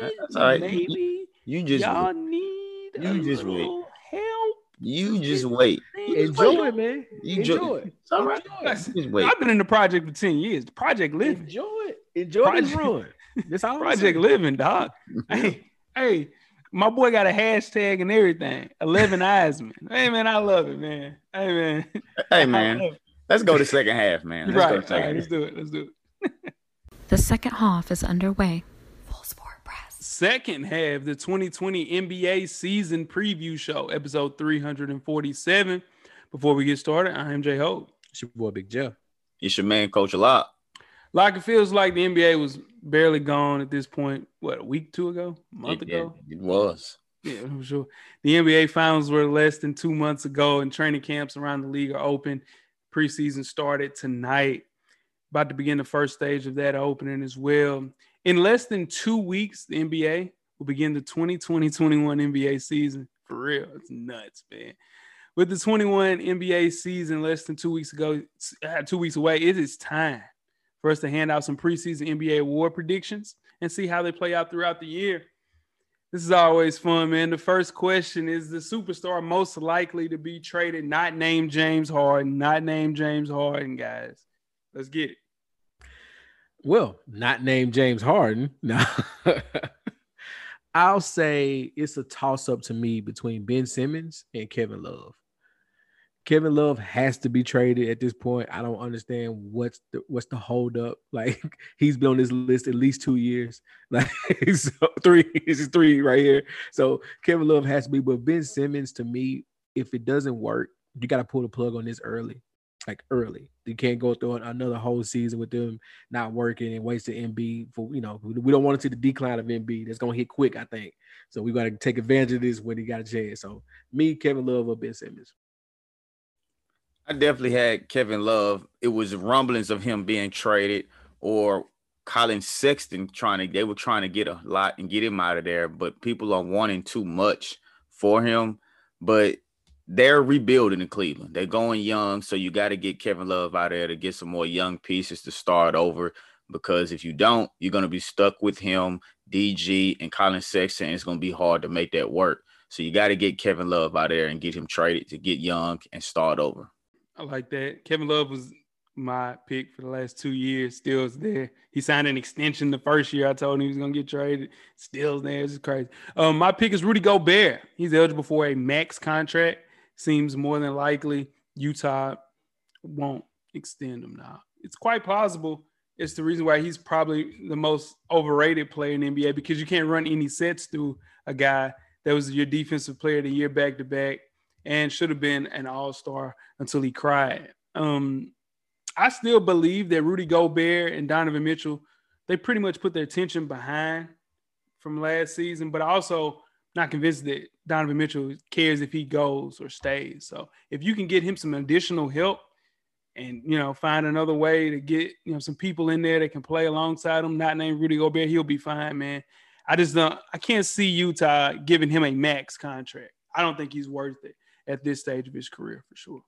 Speaker 3: That's all right.
Speaker 1: Maybe
Speaker 3: you just
Speaker 1: y'all need
Speaker 3: you just wait.
Speaker 1: help.
Speaker 3: You just wait.
Speaker 2: Enjoy it, man.
Speaker 3: You
Speaker 2: Enjoy it.
Speaker 3: It's all right.
Speaker 1: Enjoy.
Speaker 3: Just wait.
Speaker 1: I've been in the project for 10 years. The project living.
Speaker 2: Enjoy it. Enjoy
Speaker 1: Project-
Speaker 2: this run. That's all.
Speaker 1: Project
Speaker 2: saying.
Speaker 1: living, dog. hey, hey, my boy got a hashtag and everything. 11 eyes, man. Hey, man, I love it, man. Hey, man.
Speaker 3: Hey man, let's go to second half, man. Let's
Speaker 1: right.
Speaker 3: go to second
Speaker 1: right, let's do it. Let's do it.
Speaker 6: The second half is underway. Full Sport Press.
Speaker 1: Second half, the 2020 NBA season preview show, episode 347. Before we get started, I am Jay Hope.
Speaker 2: It's your boy Big Jeff.
Speaker 3: It's your man, Coach a lot.
Speaker 1: Like it feels like the NBA was barely gone at this point. What a week, two ago, a month
Speaker 3: It,
Speaker 1: ago.
Speaker 3: it, it was.
Speaker 1: Yeah, I'm sure. The NBA finals were less than two months ago, and training camps around the league are open. Preseason started tonight. About to begin the first stage of that opening as well. In less than two weeks, the NBA will begin the 2020 21 NBA season. For real. It's nuts, man. With the 21 NBA season less than two weeks ago, uh, two weeks away, it is time for us to hand out some preseason NBA award predictions and see how they play out throughout the year. This is always fun, man. The first question is the superstar most likely to be traded, not named James Harden, not named James Harden, guys. Let's get it.
Speaker 2: Well, not named James Harden. No. I'll say it's a toss up to me between Ben Simmons and Kevin Love. Kevin Love has to be traded at this point. I don't understand what's the what's the holdup. Like he's been on this list at least two years. Like so three, this is three right here. So Kevin Love has to be. But Ben Simmons, to me, if it doesn't work, you got to pull the plug on this early, like early. You can't go through another whole season with them not working and waste the MB for you know. We don't want to see the decline of MB. That's gonna hit quick, I think. So we got to take advantage of this when he got a chance. So me, Kevin Love, or Ben Simmons.
Speaker 3: I definitely had Kevin Love. It was rumblings of him being traded or Collin Sexton trying to they were trying to get a lot and get him out of there, but people are wanting too much for him. But they're rebuilding in Cleveland. They're going young, so you got to get Kevin Love out there to get some more young pieces to start over. Because if you don't, you're going to be stuck with him, DG, and Collin Sexton. And it's going to be hard to make that work. So you got to get Kevin Love out there and get him traded to get young and start over.
Speaker 1: I like that. Kevin Love was my pick for the last two years. Still's there. He signed an extension the first year. I told him he was gonna get traded. Still's there. It's crazy. Um, my pick is Rudy Gobert. He's eligible for a max contract. Seems more than likely Utah won't extend him now. It's quite possible. It's the reason why he's probably the most overrated player in NBA because you can't run any sets through a guy that was your defensive player the year back to back and should have been an all star until he cried. Um, I still believe that Rudy Gobert and Donovan Mitchell, they pretty much put their attention behind from last season, but also not convinced that Donovan Mitchell cares if he goes or stays. So if you can get him some additional help and you know find another way to get you know some people in there that can play alongside him, not named Rudy Gobert, he'll be fine, man. I just don't I can't see Utah giving him a max contract. I don't think he's worth it at this stage of his career for sure.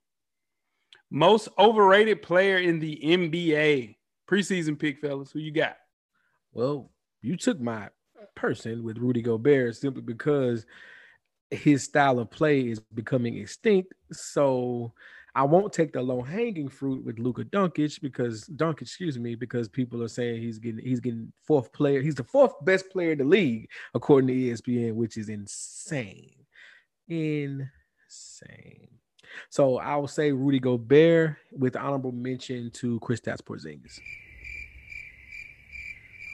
Speaker 1: Most overrated player in the NBA. Preseason pick, fellas. Who you got?
Speaker 2: Well, you took my person with Rudy Gobert simply because his style of play is becoming extinct. So I won't take the low hanging fruit with Luka Doncic because Doncic, excuse me, because people are saying he's getting he's getting fourth player. He's the fourth best player in the league according to ESPN, which is insane. In same. So I will say Rudy Gobert with honorable mention to Kristaps Porzingis.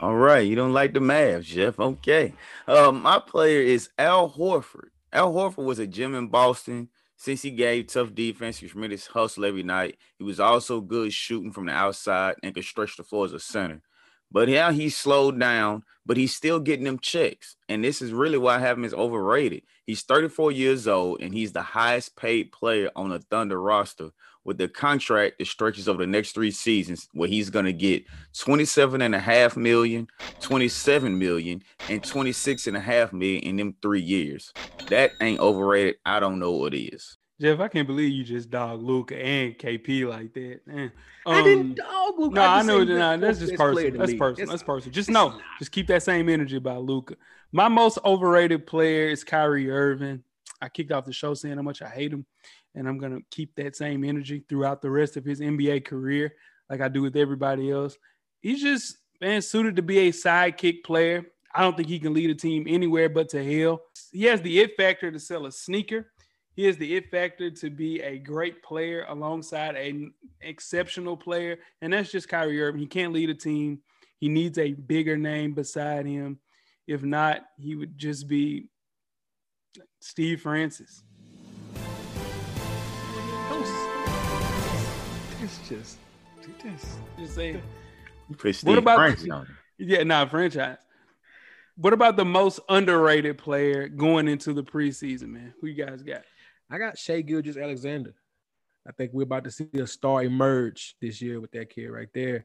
Speaker 3: All right, you don't like the Mavs, Jeff. Okay. Um, my player is Al Horford. Al Horford was a gem in Boston. Since he gave tough defense, he his hustle every night. He was also good shooting from the outside and could stretch the floor as a center. But now he's slowed down, but he's still getting them checks. And this is really why I have him as overrated. He's 34 years old and he's the highest paid player on the Thunder roster with the contract that stretches over the next three seasons where he's going to get 27 and a half million, 27 million, and 26 and a half million in them three years. That ain't overrated. I don't know what is.
Speaker 1: Jeff, I can't believe you just dog Luka and KP like that. Man.
Speaker 2: Um, I didn't um, dog Luka.
Speaker 1: No, I, I know. Nah, that's just personal. That's personal. That's personal. Just know. Just keep that same energy about Luka. My most overrated player is Kyrie Irving. I kicked off the show saying how much I hate him, and I'm gonna keep that same energy throughout the rest of his NBA career, like I do with everybody else. He's just man suited to be a sidekick player. I don't think he can lead a team anywhere but to hell. He has the it factor to sell a sneaker he has the it factor to be a great player alongside an exceptional player, and that's just Kyrie Irving. He can't lead a team. He needs a bigger name beside him. If not, he would just be Steve Francis. It's just, just, just saying.
Speaker 3: what about
Speaker 1: yeah, nah, franchise. What about the most underrated player going into the preseason, man? Who you guys got?
Speaker 2: I got Shai Gilgeous-Alexander. I think we're about to see a star emerge this year with that kid right there.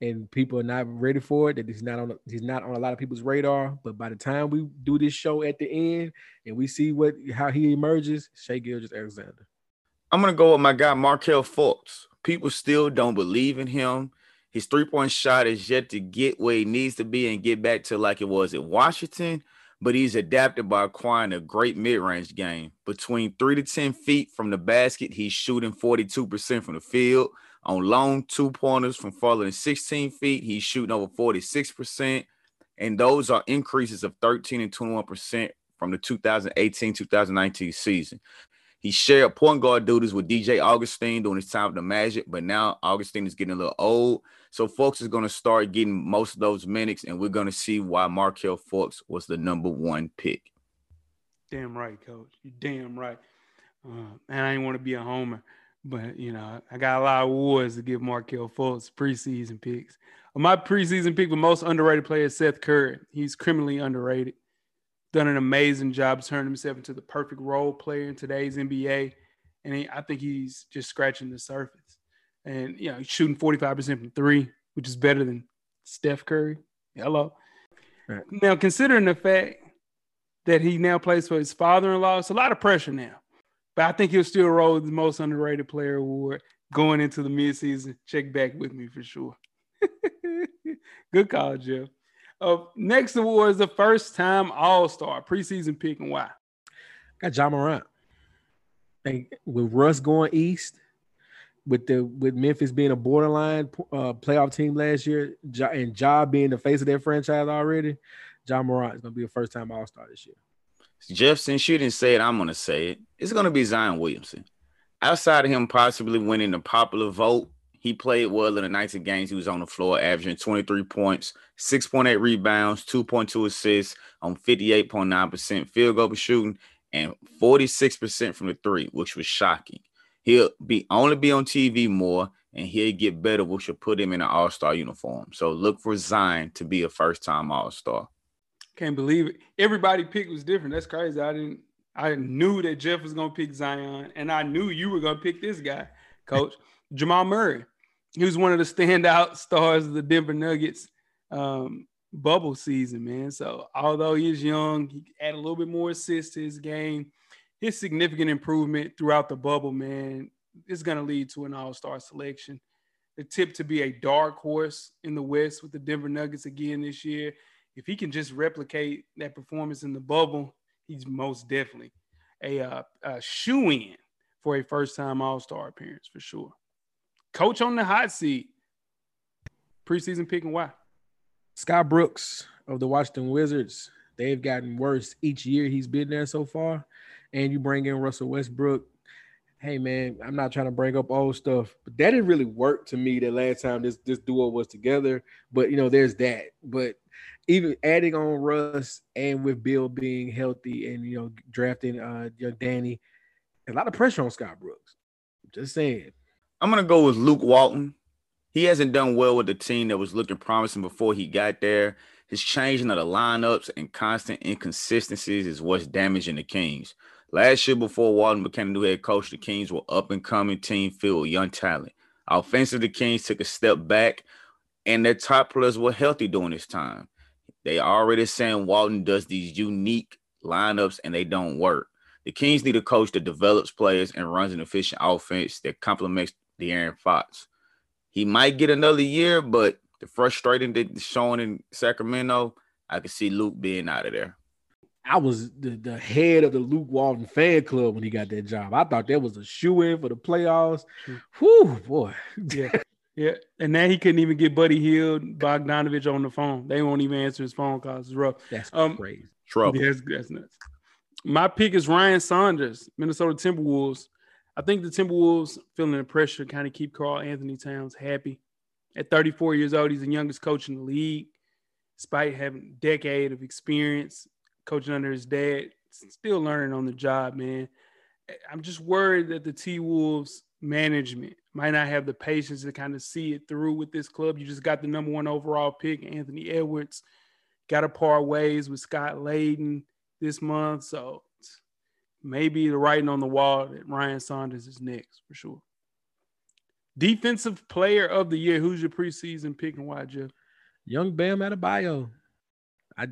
Speaker 2: And people are not ready for it. That he's not on he's not on a lot of people's radar. But by the time we do this show at the end and we see what how he emerges, Shai Gilgeous-Alexander.
Speaker 3: I'm gonna go with my guy Markelle Fultz. People still don't believe in him. His three-point shot is yet to get where he needs to be and get back to like it was in Washington but he's adapted by acquiring a great mid-range game. Between three to 10 feet from the basket, he's shooting 42% from the field. On long two pointers from farther than 16 feet, he's shooting over 46%. And those are increases of 13 and 21% from the 2018 2019 season. He shared point guard duties with DJ Augustin during his time with the Magic, but now Augustin is getting a little old. So Fultz is going to start getting most of those minutes, and we're going to see why Markelle Fultz was the number one pick.
Speaker 1: Damn right, coach. You damn right. Uh, and I didn't want to be a homer, but you know I got a lot of awards to give Markelle Fultz preseason picks. My preseason pick, the most underrated player, is Seth Curry. He's criminally underrated. Done an amazing job turning himself into the perfect role player in today's NBA, and he, I think he's just scratching the surface. And you know, he's shooting forty five percent from three, which is better than Steph Curry. Hello. Right. Now, considering the fact that he now plays for his father-in-law, it's a lot of pressure now. But I think he'll still roll the most underrated player award going into the midseason. Check back with me for sure. Good call, Jeff. Uh, next award is the first time All Star preseason pick and why.
Speaker 2: Got Ja Morant. And with Russ going east, with the with Memphis being a borderline uh, playoff team last year, ja, and Ja being the face of their franchise already, Ja Morant is going to be a first time All Star this year.
Speaker 3: Jeff, since you didn't say it, I'm going to say it. It's going to be Zion Williamson. Outside of him possibly winning the popular vote, he played well in the 19 games he was on the floor, averaging 23 points, 6.8 rebounds, 2.2 assists on 58.9% field goal shooting, and 46% from the three, which was shocking. He'll be only be on TV more, and he'll get better, which will put him in an all-star uniform. So look for Zion to be a first-time all-star.
Speaker 1: Can't believe it. Everybody pick was different. That's crazy. I didn't. I knew that Jeff was gonna pick Zion, and I knew you were gonna pick this guy, Coach Jamal Murray. He was one of the standout stars of the Denver Nuggets um, bubble season, man. So although he's young, he added a little bit more assists to his game. His significant improvement throughout the bubble, man, is going to lead to an All-Star selection. The tip to be a dark horse in the West with the Denver Nuggets again this year. If he can just replicate that performance in the bubble, he's most definitely a, uh, a shoe in for a first time All Star appearance for sure. Coach on the hot seat. Preseason pick and why?
Speaker 2: Scott Brooks of the Washington Wizards. They've gotten worse each year he's been there so far. And you bring in Russell Westbrook. Hey man, I'm not trying to bring up old stuff, but that didn't really work to me the last time this this duo was together. But you know, there's that. But even adding on Russ and with Beal being healthy and you know drafting uh young Deni, a lot of pressure on Scott Brooks. Just saying.
Speaker 3: I'm gonna go with Luke Walton. He hasn't done well with the team that was looking promising before he got there. His changing of the lineups and constant inconsistencies is what's damaging the Kings. Last year, before Walton became the new head coach, the Kings were up and coming team filled with young talent. Offensive, the Kings took a step back, and their top players were healthy during this time. They already saying Walton does these unique lineups and they don't work. The Kings need a coach that develops players and runs an efficient offense that complements De'Aaron Fox. He might get another year, but the frustrating that showing in Sacramento, I could see Luke being out of there.
Speaker 2: I was the, the head of the Luke Walton fan club when he got that job. I thought that was a shoe in for the playoffs. Whew, boy.
Speaker 1: Yeah. Yeah. And now he couldn't even get Buddy Hield, Bogdanovic on the phone. They won't even answer his phone calls. It's rough.
Speaker 2: That's um, crazy.
Speaker 3: Trouble.
Speaker 1: Yeah, that's, that's nuts. My pick is Ryan Saunders, Minnesota Timberwolves. I think the Timberwolves feeling the pressure kind of keep Karl-Anthony Towns happy. At 34 years old, he's the youngest coach in the league, despite having a decade of experience coaching under his dad. Still learning on the job, man. I'm just worried that the T Wolves management might not have the patience to kind of see it through with this club. You just got the number one overall pick, Anthony Edwards. Got to part ways with Scott Layden this month. So maybe the writing on the wall that Ryan Saunders is next for sure. Defensive player of the year. Who's your preseason pick and why, Jeff?
Speaker 2: Young Bam Adebayo. I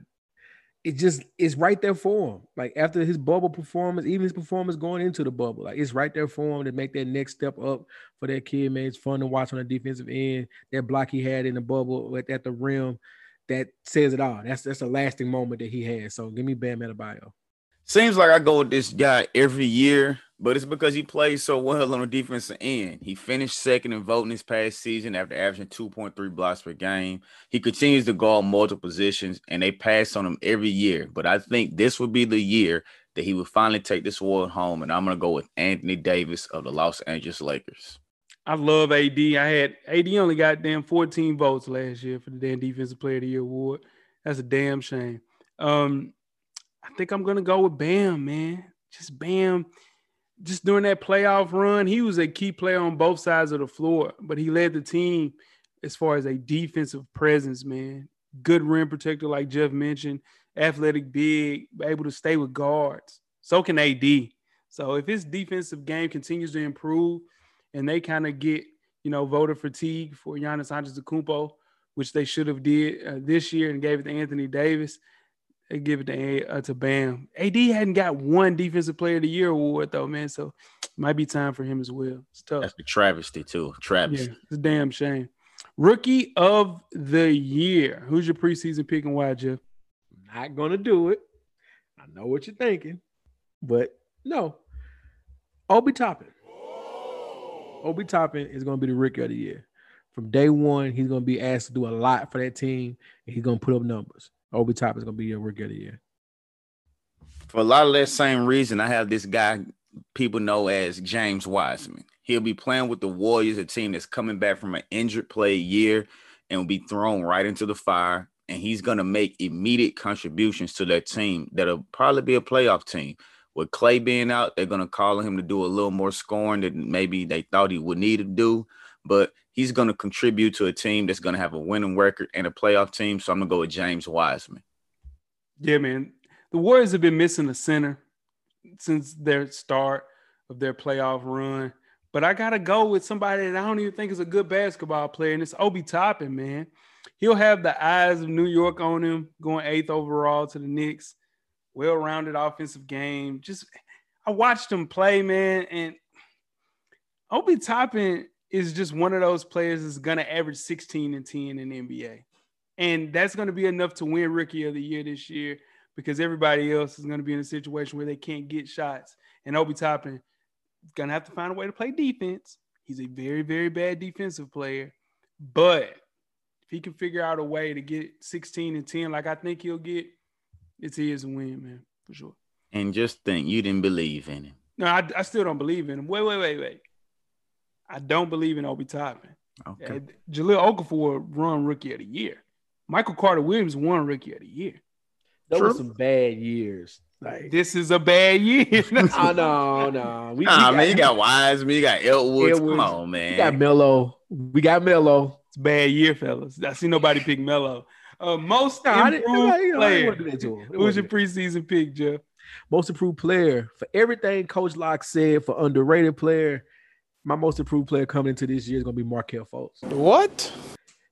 Speaker 2: it just it's right there for him. Like after his bubble performance, even his performance going into the bubble, like it's right there for him to make that next step up for that kid. Man, it's fun to watch on the defensive end. That block he had in the bubble at, at the rim, that says it all. That's that's a lasting moment that he had. So give me Bam Adebayo.
Speaker 3: Seems like I go with this guy every year, but it's because he plays so well on the defensive end. He finished second in voting this past season after averaging 2.3 blocks per game. He continues to guard multiple positions, and they pass on him every year. But I think this would be the year that he would finally take this award home. And I'm gonna go with Anthony Davis of the Los Angeles Lakers.
Speaker 1: I love AD. I had AD only got damn 14 votes last year for the damn Defensive Player of the Year award. That's a damn shame. Um, I think I'm gonna go with Bam, man. Just Bam. Just during that playoff run, he was a key player on both sides of the floor, but he led the team as far as a defensive presence, man. Good rim protector, like Jeff mentioned, athletic, big, able to stay with guards. So can AD. So if his defensive game continues to improve, and they kind of get you know voter fatigue for Giannis Antetokounmpo, which they should have did uh, this year and gave it to Anthony Davis. They give it to uh, to Bam. AD hadn't got one Defensive Player of the Year award though, man. So might be time for him as well. It's tough.
Speaker 3: That's the travesty too. Travesty.
Speaker 1: Yeah, it's a damn shame. Rookie of the Year. Who's your preseason pick and why, Jeff?
Speaker 2: Not gonna do it. I know what you're thinking, but no. Obi Toppin. Obi Toppin is going to be the rookie of the year. From day one, he's going to be asked to do a lot for that team, and he's going to put up numbers. Obi Toppin is to be your rookie of the year.
Speaker 3: For a lot of that same reason, I have this guy people know as James Wiseman. He'll be playing with the Warriors, a team that's coming back from an injured play year and will be thrown right into the fire. And he's to make immediate contributions to that team that'll probably be a playoff team with Clay being out, they're gonna call him to do a little more scoring than maybe they thought he would need to do. But he's gonna contribute to a team that's gonna have a winning record and a playoff team. So I'm gonna go with James Wiseman.
Speaker 1: Yeah, man. The Warriors have been missing a center since their start of their playoff run. But I gotta go with somebody that I don't even think is a good basketball player, and it's Obi Toppin, man. He'll have the eyes of New York on him, going eighth overall to the Knicks well-rounded offensive game. Just I watched him play, man, and Obi Toppin is just one of those players that's gonna average 16 and 10 in the NBA. And that's gonna be enough to win rookie of the year this year because everybody else is gonna be in a situation where they can't get shots. And Obi Toppin is gonna have to find a way to play defense. He's a very, very bad defensive player. But if he can figure out a way to get 16 and 10, like I think he'll get, it's his win, man, for sure.
Speaker 3: And just think, you didn't believe in him.
Speaker 1: No, I, I still don't believe in him. Wait, wait, wait, wait. I don't believe in Obi Toppin.
Speaker 3: Okay.
Speaker 1: Jahlil Okafor run rookie of the year. Michael Carter Williams won rookie of the year.
Speaker 2: Those were some bad years. Like
Speaker 1: this is a bad year.
Speaker 2: oh no, no.
Speaker 3: We, nah, we man, you got Wiseman, you got Elwood. Come on, man.
Speaker 2: We got Melo. We got Melo.
Speaker 1: It's a bad year, fellas. I see nobody pick Melo. Uh, most no, improved I player. Who's your preseason pick, Jeff?
Speaker 2: Most improved player for everything Coach Locke said for underrated player. My most improved player coming into this year is going to be Markelle Fultz.
Speaker 1: What?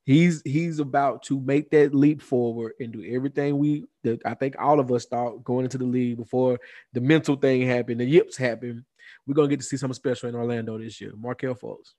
Speaker 2: He's he's about to make that leap forward and do everything we that I think all of us thought going into the league before the mental thing happened, the yips happened. We're gonna get to see something special in Orlando this year. Markelle Fultz.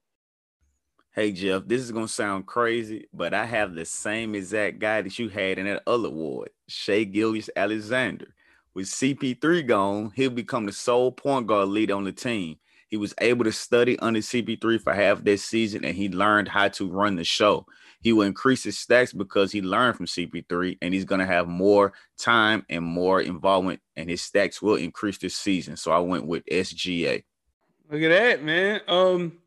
Speaker 3: Hey Jeff, this is gonna sound crazy, but I have the same exact guy that you had in that other award, Shai Gilgeous-Alexander. With CP3 gone, he'll become the sole point guard lead on the team. He was able to study under CP3 for half this season, and he learned how to run the show. He will increase his stacks because he learned from CP3, and he's gonna have more time and more involvement, and his stacks will increase this season. So I went with SGA.
Speaker 1: Look at that, man. Um,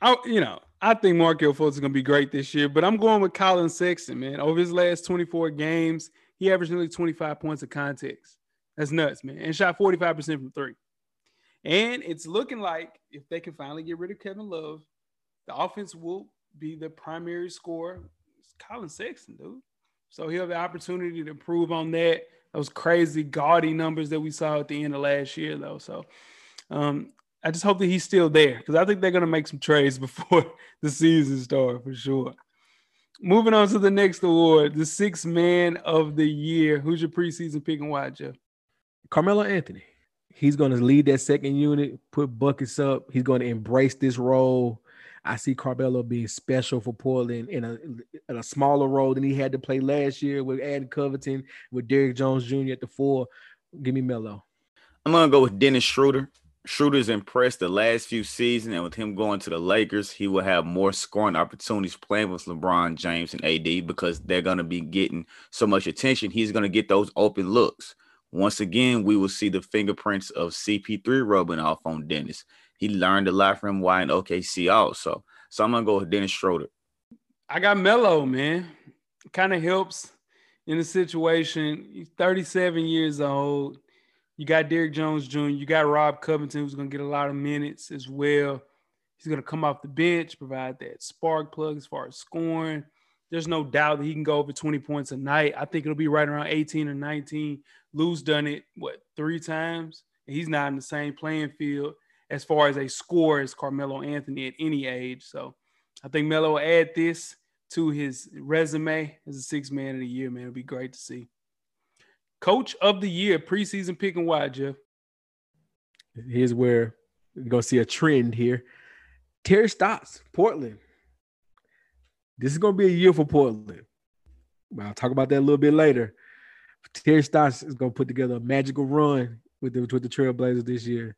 Speaker 1: I you know I think Markelle Fultz is going to be great this year, but I'm going with Collin Sexton, man. Over his last 24 games, he averaged nearly 25 points of context. That's nuts, man. And shot 45% from three. And it's looking like if they can finally get rid of Kevin Love, the offense will be the primary scorer. It's Collin Sexton, dude. So he'll have the opportunity to improve on that. Those crazy gaudy numbers that we saw at the end of last year, though. So um, I just hope that he's still there because I think they're gonna make some trades before the season starts for sure. Moving on to the next award, the sixth man of the year. Who's your preseason pick and why, Jeff?
Speaker 2: Carmelo Anthony. He's going to lead that second unit, put buckets up. He's going to embrace this role. I see Carmelo being special for Portland in a in a smaller role than he had to play last year with Adam Covington, with Derrick Jones Jr. at the four. Give me Melo.
Speaker 3: I'm gonna go with Dennis Schroeder. Schroeder's impressed the last few seasons, and with him going to the Lakers, he will have more scoring opportunities playing with LeBron James and AD because they're going to be getting so much attention. He's going to get those open looks. Once again, we will see the fingerprints of CP3 rubbing off on Dennis. He learned a lot from while in OKC also. So I'm gonna go with Dennis Schroeder.
Speaker 1: I got Melo, man. Kind of helps in the situation. He's 37 years old. You got Derrick Jones Jr. You got Rob Covington, who's gonna get a lot of minutes as well. He's gonna come off the bench, provide that spark plug as far as scoring. There's no doubt that he can go over 20 points a night. I think it'll be right around 18 or 19. Lou's done it what three times. and He's not in the same playing field as far as a score as Carmelo Anthony at any age. So I think Melo will add this to his resume as a six man of the year, man. It'll be great to see. Coach of the year, preseason pick and why, Jeff?
Speaker 2: Here's where we're gonna see a trend here. Terry Stotts, Portland. This is gonna be a year for Portland. I'll talk about that a little bit later. Terry Stotts is gonna put together a magical run with the with the Trailblazers this year.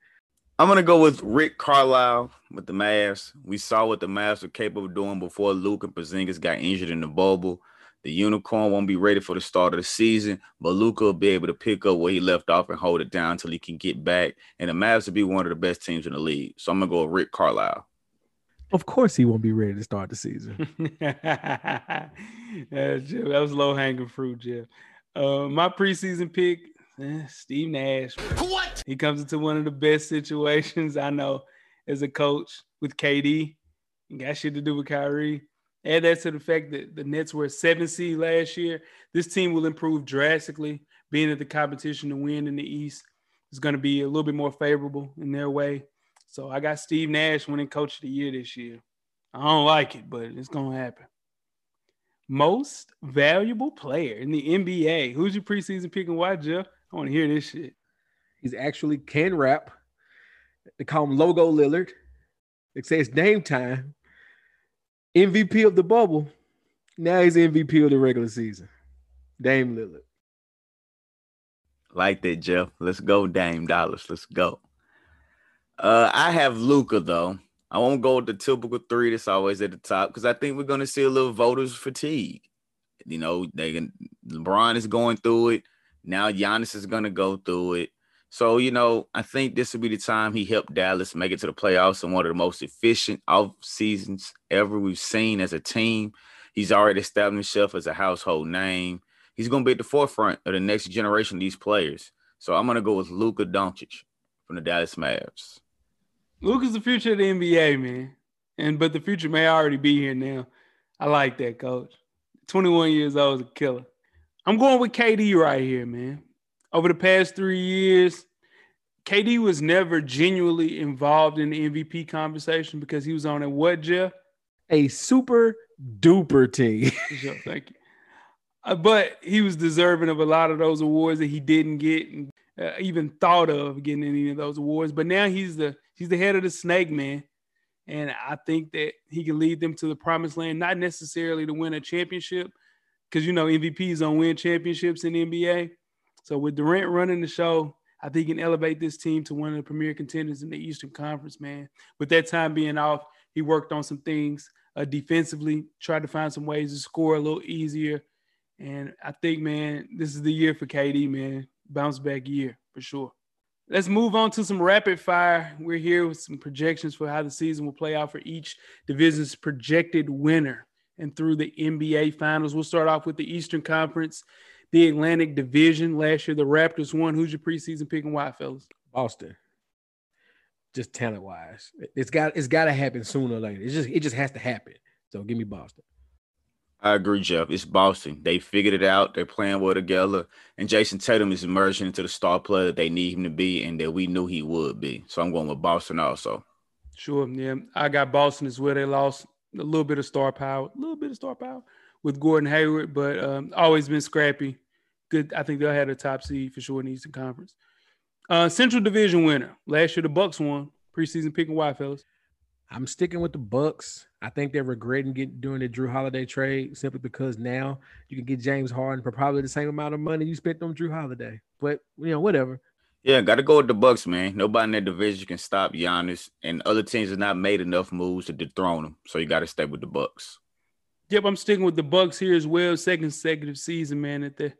Speaker 3: I'm gonna go with Rick Carlisle with the Mavs. We saw what the Mavs were capable of doing before Luka and Porzingis got injured in the bubble. The unicorn won't be ready for the start of the season, but Luka will be able to pick up where he left off and hold it down until he can get back. And the Mavs will be one of the best teams in the league. So I'm gonna go with Rick Carlisle.
Speaker 2: Of course, he won't be ready to start the season.
Speaker 1: yeah, Jeff, that was low hanging fruit, Jeff. Uh, my preseason pick, eh, Steve Nash. What? He comes into one of the best situations I know as a coach with KD. He got shit to do with Kyrie. Add that to the fact that the Nets were a seven seed last year. This team will improve drastically, being that the competition to win in the East is going to be a little bit more favorable in their way. So I got Steve Nash winning Coach of the Year this year. I don't like it, but it's going to happen. Most valuable player in the NBA. Who's your preseason pick and why, Jeff? I want to hear this shit.
Speaker 2: He's actually can rap. They call him Logo Lillard. They say it's name time. MVP of the bubble. Now he's MVP of the regular season. Dame Lillard.
Speaker 3: Like that, Jeff. Let's go, Dame Dollars. Let's go. Uh, I have Luka though. I won't go with the typical three that's always at the top because I think we're gonna see a little voters fatigue. You know, they can LeBron is going through it. Now Giannis is gonna go through it. So, you know, I think this will be the time he helped Dallas make it to the playoffs and one of the most efficient off seasons ever we've seen as a team. He's already established himself as a household name. He's going to be at the forefront of the next generation of these players. So I'm going to go with Luka Doncic from the Dallas Mavs.
Speaker 1: Luka's the future of the NBA, man. And but the future may already be here now. I like that, coach. 21 years old is a killer. I'm going with KD right here, man over the past three years, KD was never genuinely involved in the MVP conversation because he was on a what, Jeff?
Speaker 2: A super duper team.
Speaker 1: sure, thank you. Uh, but he was deserving of a lot of those awards that he didn't get, and uh, even thought of getting any of those awards. But now he's the he's the head of the snake man, and I think that he can lead them to the promised land, not necessarily to win a championship, because you know MVPs don't win championships in the NBA so with Durant running the show, I think he can elevate this team to one of the premier contenders in the Eastern Conference, man. With that time being off, he worked on some things uh, defensively, tried to find some ways to score a little easier. And I think, man, this is the year for KD, man. Bounce back year for sure. Let's move on to some rapid fire. We're here with some projections for how the season will play out for each division's projected winner and through the NBA Finals. We'll start off with the Eastern Conference the Atlantic Division. Last year, the Raptors won. Who's your preseason pick and why, fellas?
Speaker 2: Boston. Just talent wise, it's got it's got to happen sooner or later. It's just it just has to happen. So give me Boston.
Speaker 3: I agree, Jeff. It's Boston. They figured it out. They're playing well together, and Jayson Tatum is emerging into the star player that they need him to be, and that we knew he would be. So I'm going with Boston also.
Speaker 1: Sure. Yeah, I got Boston as well. They lost a little bit of star power, a little bit of star power with Gordon Hayward, but um, always been scrappy good. I think they'll have a top seed for sure in the Eastern Conference. Uh, Central Division winner last year, the Bucks won preseason pick and why, fellas.
Speaker 2: I'm sticking with the Bucks. I think they're regretting getting doing the Jrue Holiday trade simply because now you can get James Harden for probably the same amount of money you spent on Jrue Holiday. But you know, whatever.
Speaker 3: Yeah, got to go with the Bucks, man. Nobody in that division can stop Giannis, and other teams have not made enough moves to dethrone him. So you got to stay with the Bucks.
Speaker 1: Yep, I'm sticking with the Bucks here as well. Second consecutive season, man. That they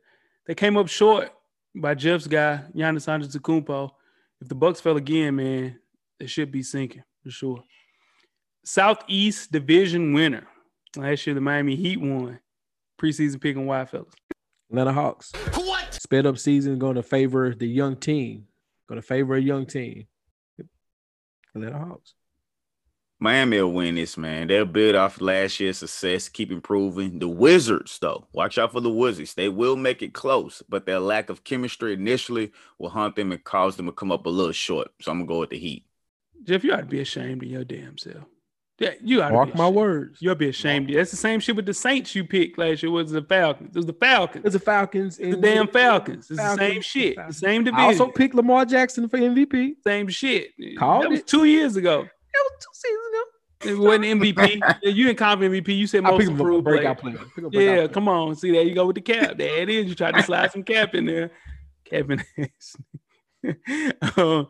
Speaker 1: they came up short by Jeff's guy, Giannis Antetokounmpo. If the Bucks fell again, man, they should be sinking for sure. Southeast Division winner. Last year, the Miami Heat won. Preseason pick and why, fellas?
Speaker 2: Atlanta Hawks.
Speaker 5: What?
Speaker 2: Sped up season going to favor the young team. Going to favor a young team. Atlanta Hawks.
Speaker 3: Miami will win this, man. They'll build off last year's success, keep improving. The Wizards, though, watch out for the Wizards. They will make it close, but their lack of chemistry initially will haunt them and cause them to come up a little short. So I'm gonna go with the Heat.
Speaker 1: Jeff, you ought to be ashamed of your damn self. Yeah, you
Speaker 2: Mark my
Speaker 1: ashamed.
Speaker 2: words.
Speaker 1: You'll be ashamed. That's the same shit with the Saints you picked last year. Was the Falcons? It was the Falcons.
Speaker 2: It's the Falcons.
Speaker 1: It's the damn Falcons. It's
Speaker 2: Falcons,
Speaker 1: the same shit. The
Speaker 2: Falcons.
Speaker 1: same division.
Speaker 2: I also picked Lamar Jackson for MVP.
Speaker 1: same shit.
Speaker 2: Called
Speaker 1: that was
Speaker 2: it.
Speaker 1: two years ago.
Speaker 2: That was two seasons ago.
Speaker 1: It wasn't MVP. You didn't call MVP. You said most improved player.
Speaker 2: breakout player.
Speaker 1: Yeah,
Speaker 2: player.
Speaker 1: come on. See, there you go with the cap. There it is. You tried to slide some cap in there. Cap in there. um,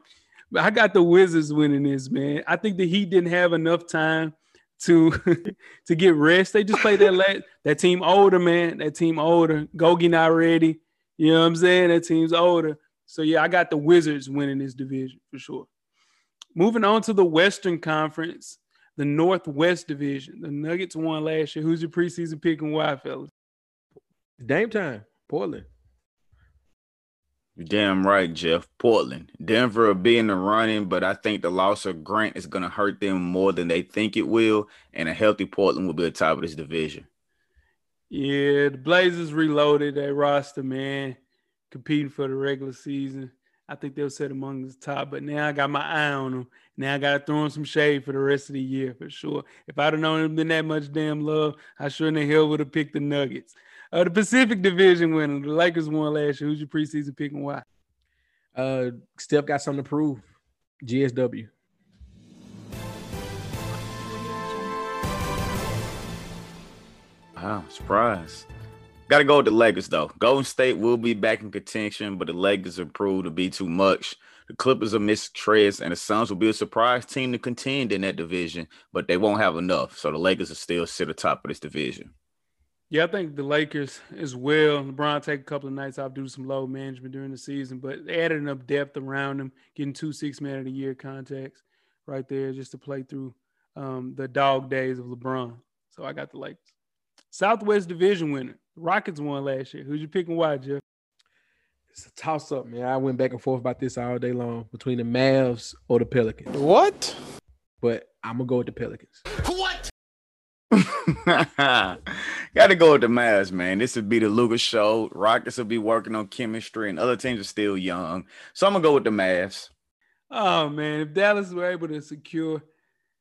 Speaker 1: I got the Wizards winning this, man. I think the Heat didn't have enough time to to get rest. They just played that la- that team older, man. That team older. Gogi not ready. You know what I'm saying? That team's older. So yeah, I got the Wizards winning this division for sure. Moving on to the Western Conference, the Northwest Division. The Nuggets won last year. Who's your preseason pick and why, fellas?
Speaker 2: Dame time. Portland.
Speaker 3: You're damn right, Jeff. Portland. Denver will be in the running, but I think the loss of Grant is going to hurt them more than they think it will. And a healthy Portland will be at the top of this division.
Speaker 1: Yeah, the Blazers reloaded that roster, man, competing for the regular season. I think they'll sit among the top, but now I got my eye on them. Now I got to throw them some shade for the rest of the year for sure. If I'd have known them that much damn love, I in the hell would have picked the Nuggets. Uh, the Pacific Division winner, the Lakers won last year. Who's your preseason pick and why?
Speaker 2: Uh, Steph got something to prove. GSW.
Speaker 3: Wow, surprise. Got to go with the Lakers, though. Golden State will be back in contention, but the Lakers have proved to be too much. The Clippers are missing Trez, and the Suns will be a surprise team to contend in that division, but they won't have enough. So the Lakers will still sit atop of this division.
Speaker 1: Yeah, I think the Lakers as well. LeBron take a couple of nights off, do some load management during the season, but they added enough depth around him, getting two six man of the year contacts right there just to play through um, the dog days of LeBron. So I got the Lakers. Southwest Division winner. The Rockets won last year. Who's you picking why, Jeff?
Speaker 2: It's a toss up, man. I went back and forth about this all day long between the Mavs or the Pelicans,
Speaker 7: What?
Speaker 2: but I'm gonna go with the Pelicans.
Speaker 5: What?
Speaker 3: Got to go with the Mavs, man. This would be the Luka's show. Rockets will be working on chemistry, and other teams are still young. So I'm gonna go with the Mavs.
Speaker 1: Oh man, if Dallas were able to secure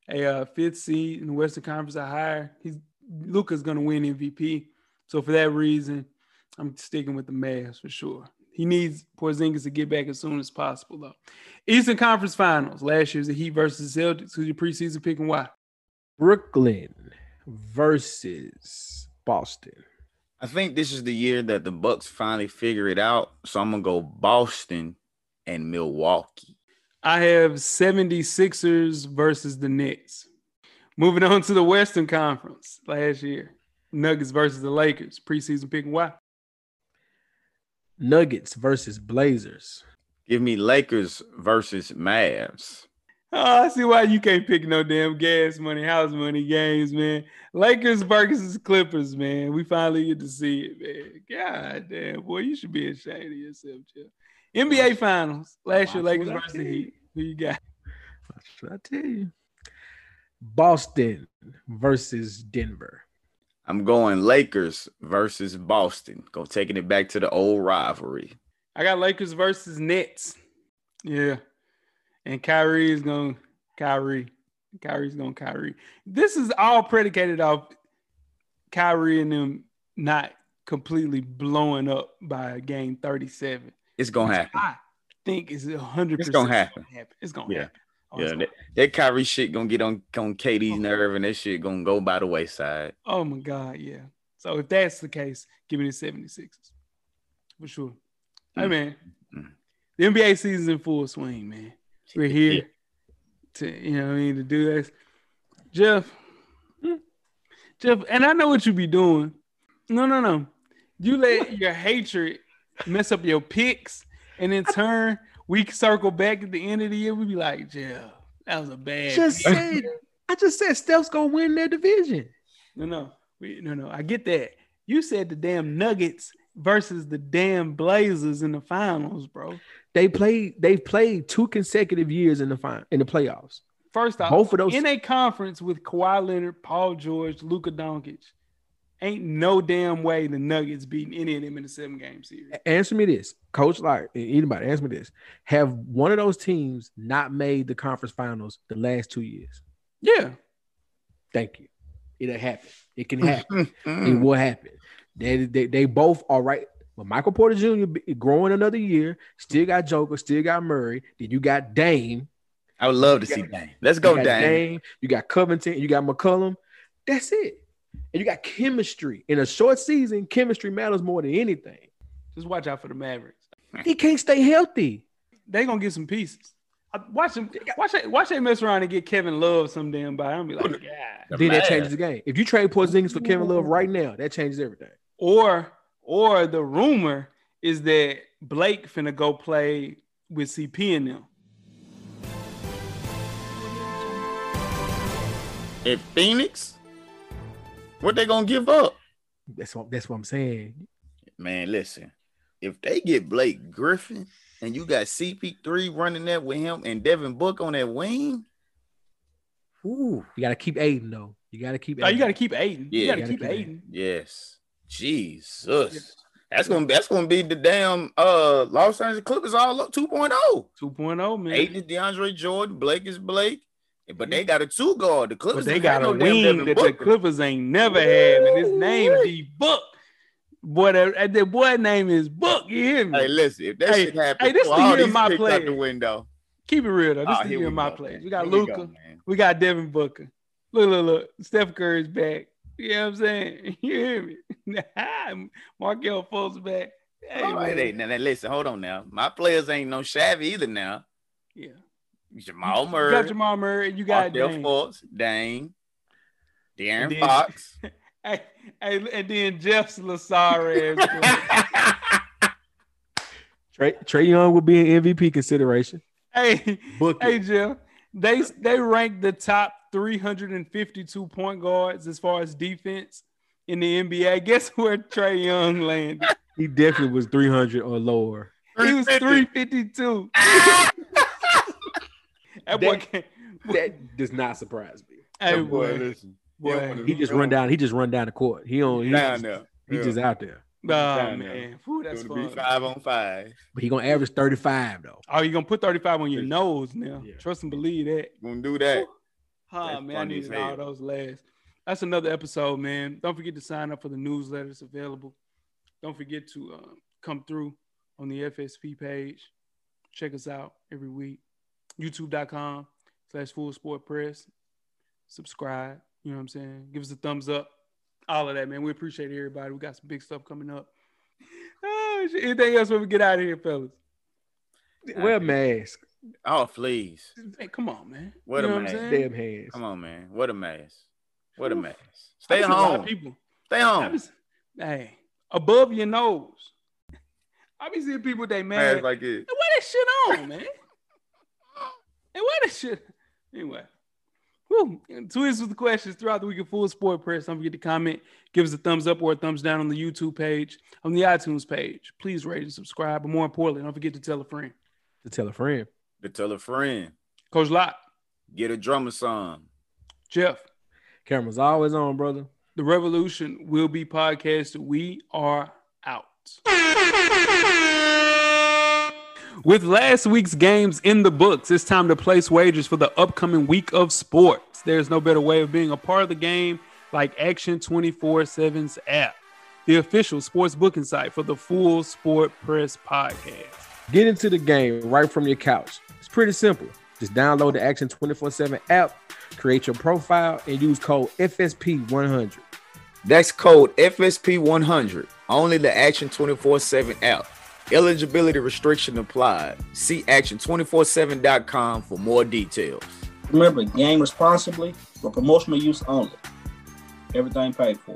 Speaker 1: a uh, fifth seed in the Western Conference or higher, he's Luka's gonna win MVP. So for that reason, I'm sticking with the Mavs for sure. He needs Porzingis to get back as soon as possible, though. Eastern Conference Finals. Last year's the Heat versus Celtics. Who's your preseason pick and why?
Speaker 2: Brooklyn versus Boston.
Speaker 3: I think this is the year that the Bucks finally figure it out. So I'm gonna go Boston and Milwaukee.
Speaker 1: I have 76ers versus the Knicks. Moving on to the Western Conference last year. Nuggets versus the Lakers. Preseason pick and why?
Speaker 2: Nuggets versus Blazers.
Speaker 3: Give me Lakers versus Mavs.
Speaker 1: Oh, I see why you can't pick no damn gas money, house money games, man. Lakers versus Clippers, man. We finally get to see it, man. God damn, boy, you should be ashamed of yourself, Jeff. NBA Finals. Last year, Lakers versus the. Heat. Who you got?
Speaker 2: What should I tell you? Boston versus Denver.
Speaker 3: I'm going Lakers versus Boston. Go taking it back to the old rivalry.
Speaker 1: I got Lakers versus Nets. Yeah. And Kyrie is going Kyrie. Kyrie's going Kyrie. This is all predicated off Kyrie and them not completely blowing up by game 37.
Speaker 3: It's gonna happen.
Speaker 1: I think it's 100%
Speaker 3: It's gonna happen.
Speaker 1: It's going to
Speaker 3: Yeah.
Speaker 1: happen. Oh,
Speaker 3: Yeah, that, that Kyrie shit gonna get on on KD's nerve, and that shit gonna go by the wayside.
Speaker 1: Oh my God, yeah. So if that's the case, give me the 76ers. For sure. Hey
Speaker 3: Mm.
Speaker 1: man,
Speaker 3: Mm.
Speaker 1: the NBA season's in full swing, man. We're here to, you know I mean, to do this. Jeff, hmm, Jeff, and I know what you be doing. No, no, no. You let your hatred mess up your picks, and in turn, we circle back at the end of the year. We be like, Jeff, that was a bad.
Speaker 2: Just
Speaker 1: pick."
Speaker 2: said, I just said Steph's gonna win their division.
Speaker 1: No, no, we, no, no. I get that. You said the damn Nuggets versus the damn Blazers in the finals, bro.
Speaker 2: They played. They've played two consecutive years in the fin- in the playoffs.
Speaker 1: First off,
Speaker 2: Both of those-
Speaker 1: in a conference with Kawhi Leonard, Paul George, Luka Doncic, ain't no damn way the Nuggets beating any of them in the seven game series.
Speaker 2: Answer me this, Coach. Like anybody, answer me this: Have one of those teams not made the conference finals the last two years?
Speaker 1: Yeah,
Speaker 2: Thank you. It'll happen. It can happen. it will happen. They, they they both are right. But Michael Porter Jr. growing another year, still got Joker, still got Murray. Then you got Dame.
Speaker 3: I would love to
Speaker 2: You
Speaker 3: see
Speaker 2: got-
Speaker 3: Dame. Let's
Speaker 2: You
Speaker 3: go,
Speaker 2: got
Speaker 3: Dame.
Speaker 2: You got Covington. You got McCollum. That's it. And you got chemistry. In a short season, chemistry matters more than anything.
Speaker 1: just watch out for the Mavericks.
Speaker 2: He can't stay healthy.
Speaker 1: They gonna get some pieces. Watch them. Watch they, watch they mess around and get Kevin Love some damn by. I'm be like, yeah.
Speaker 3: The
Speaker 2: then that changes the game. If you trade Porzingis for Kevin Love right now, that changes everything.
Speaker 1: Or or the rumor is that Blake finna go play with CP and them.
Speaker 3: In Phoenix, what they gonna give up?
Speaker 2: That's what that's what I'm saying.
Speaker 3: Man, listen. If they get Blake Griffin and you got CP3 running that with him and Devin Book on that wing,
Speaker 2: Ooh, you gotta keep Ayton though. You gotta keep.
Speaker 1: Oh, you
Speaker 2: Ayton.
Speaker 1: gotta keep Ayton.
Speaker 3: Yeah,
Speaker 1: you gotta
Speaker 2: you gotta keep
Speaker 1: Ayton.
Speaker 3: yes. Jesus. That's gonna that's gonna be the damn uh Los Angeles Clippers all up 2.0.
Speaker 1: 2.0, man.
Speaker 3: Ayton is DeAndre Jordan, Blake is Blake, but they got a two guard. The Clippers
Speaker 1: But they got a
Speaker 3: no
Speaker 1: wing that the Clippers ain't never had, and his name D Book. Boy, that, that boy name is Book. You hear me?
Speaker 3: Hey, listen, if that
Speaker 1: Hey,
Speaker 3: shit happens,
Speaker 1: hey, this
Speaker 3: well,
Speaker 1: the year
Speaker 3: these
Speaker 1: my players.
Speaker 3: the window.
Speaker 1: Keep it real though. This
Speaker 3: Oh,
Speaker 1: is the year
Speaker 3: we
Speaker 1: my
Speaker 3: man.
Speaker 1: We got
Speaker 3: Here we
Speaker 1: Luka.
Speaker 3: go,
Speaker 1: We, got Devin Booker. Look, look, look. Steph Curry's back. You know what I'm saying? You hear me? Markelle Fultz back. Hey, oh,
Speaker 3: All right,
Speaker 1: man.
Speaker 3: hey, now, now listen, hold on now. My players ain't no shabby either now.
Speaker 1: Yeah.
Speaker 3: Jamal
Speaker 1: You
Speaker 3: Murray,
Speaker 1: got Jamal Murray. You got
Speaker 3: Markelle
Speaker 1: Dame.
Speaker 3: Fultz, Dame, De'Aaron
Speaker 1: And then-
Speaker 3: Fox.
Speaker 1: Hey, hey, and then Jeff's Lazare.
Speaker 2: Trey, Trae Young would be an MVP consideration.
Speaker 1: hey,
Speaker 2: Book
Speaker 1: hey,
Speaker 2: it.
Speaker 1: Jeff. They they ranked the top 352 point guards as far as defense in the NBA. Guess where Trae Young landed?
Speaker 2: He definitely was 300 or lower.
Speaker 1: He was 352. that boy
Speaker 2: That-
Speaker 1: can't.
Speaker 2: That does not surprise me.
Speaker 1: Hey,
Speaker 3: That boy,
Speaker 1: boy.
Speaker 3: listen.
Speaker 1: boy.
Speaker 2: He just run down. He just run down the court. He on. He,
Speaker 3: down
Speaker 2: just,
Speaker 3: there.
Speaker 2: he
Speaker 3: Yeah.
Speaker 2: just out there.
Speaker 1: Oh, man. Whew, that's
Speaker 3: Gonna be
Speaker 1: fun.
Speaker 3: five on five.
Speaker 2: But he gonna average 35 though.
Speaker 1: Oh, you're going to put 35 on your nose now.
Speaker 2: Yeah.
Speaker 1: Trust and believe that.
Speaker 3: Gonna do that.
Speaker 1: Oh
Speaker 3: That's
Speaker 1: man, I
Speaker 3: funny
Speaker 1: needed all those last. That's another episode, man. Don't forget to sign up for the newsletters available. Don't forget to uh, come through on the FSP page. Check us out every week. YouTube.com slash full sport press. Subscribe. You know what I'm saying? Give us a thumbs up. All of that, man. We appreciate everybody. We got some big stuff coming up. Oh. Anything else when we get out of here, fellas?
Speaker 2: Wear a mask.
Speaker 3: Oh, please.
Speaker 1: Hey, come on, man.
Speaker 3: What
Speaker 1: you
Speaker 3: a
Speaker 1: know what I'm
Speaker 3: man.
Speaker 1: saying?
Speaker 2: Damn hands.
Speaker 3: Come on, man. What a mess. What a
Speaker 1: Oof.
Speaker 3: mess. Stay
Speaker 1: see a lot of
Speaker 3: home.
Speaker 1: People.
Speaker 3: Stay
Speaker 1: I
Speaker 3: home.
Speaker 1: be, hey, above your nose. I be seeing people they mad.
Speaker 3: Man, like it.
Speaker 1: Hey, wear that shit on, man. Hey, wear that shit. Anyway. Woo. Tweet us with the questions throughout the week of Full Sport Press. Don't forget to comment, give us a thumbs up or a thumbs down on the YouTube page, on the iTunes page. Please rate and subscribe. But more importantly, don't forget to tell a friend.
Speaker 2: To tell a friend.
Speaker 3: To tell a friend.
Speaker 1: Coach Lott,
Speaker 3: Get a drummer song.
Speaker 1: Jeff,
Speaker 2: Camera's always on, brother.
Speaker 1: the revolution will be podcasted. We are out. With last week's games in the books, it's time to place wagers for the upcoming week of sports. There's no better way of being a part of the game like Action 24 7's app, the official sports booking site for the Full Sport Press podcast.
Speaker 2: Get into the game right from your couch. It's pretty simple. Just download the Action 24 7 app, create your profile, and use code FSP100.
Speaker 3: That's code FSP100. Only the Action 24 7 app. Eligibility restriction applied. See action247.com for more details.
Speaker 4: Remember, game responsibly for promotional use only. Everything paid for.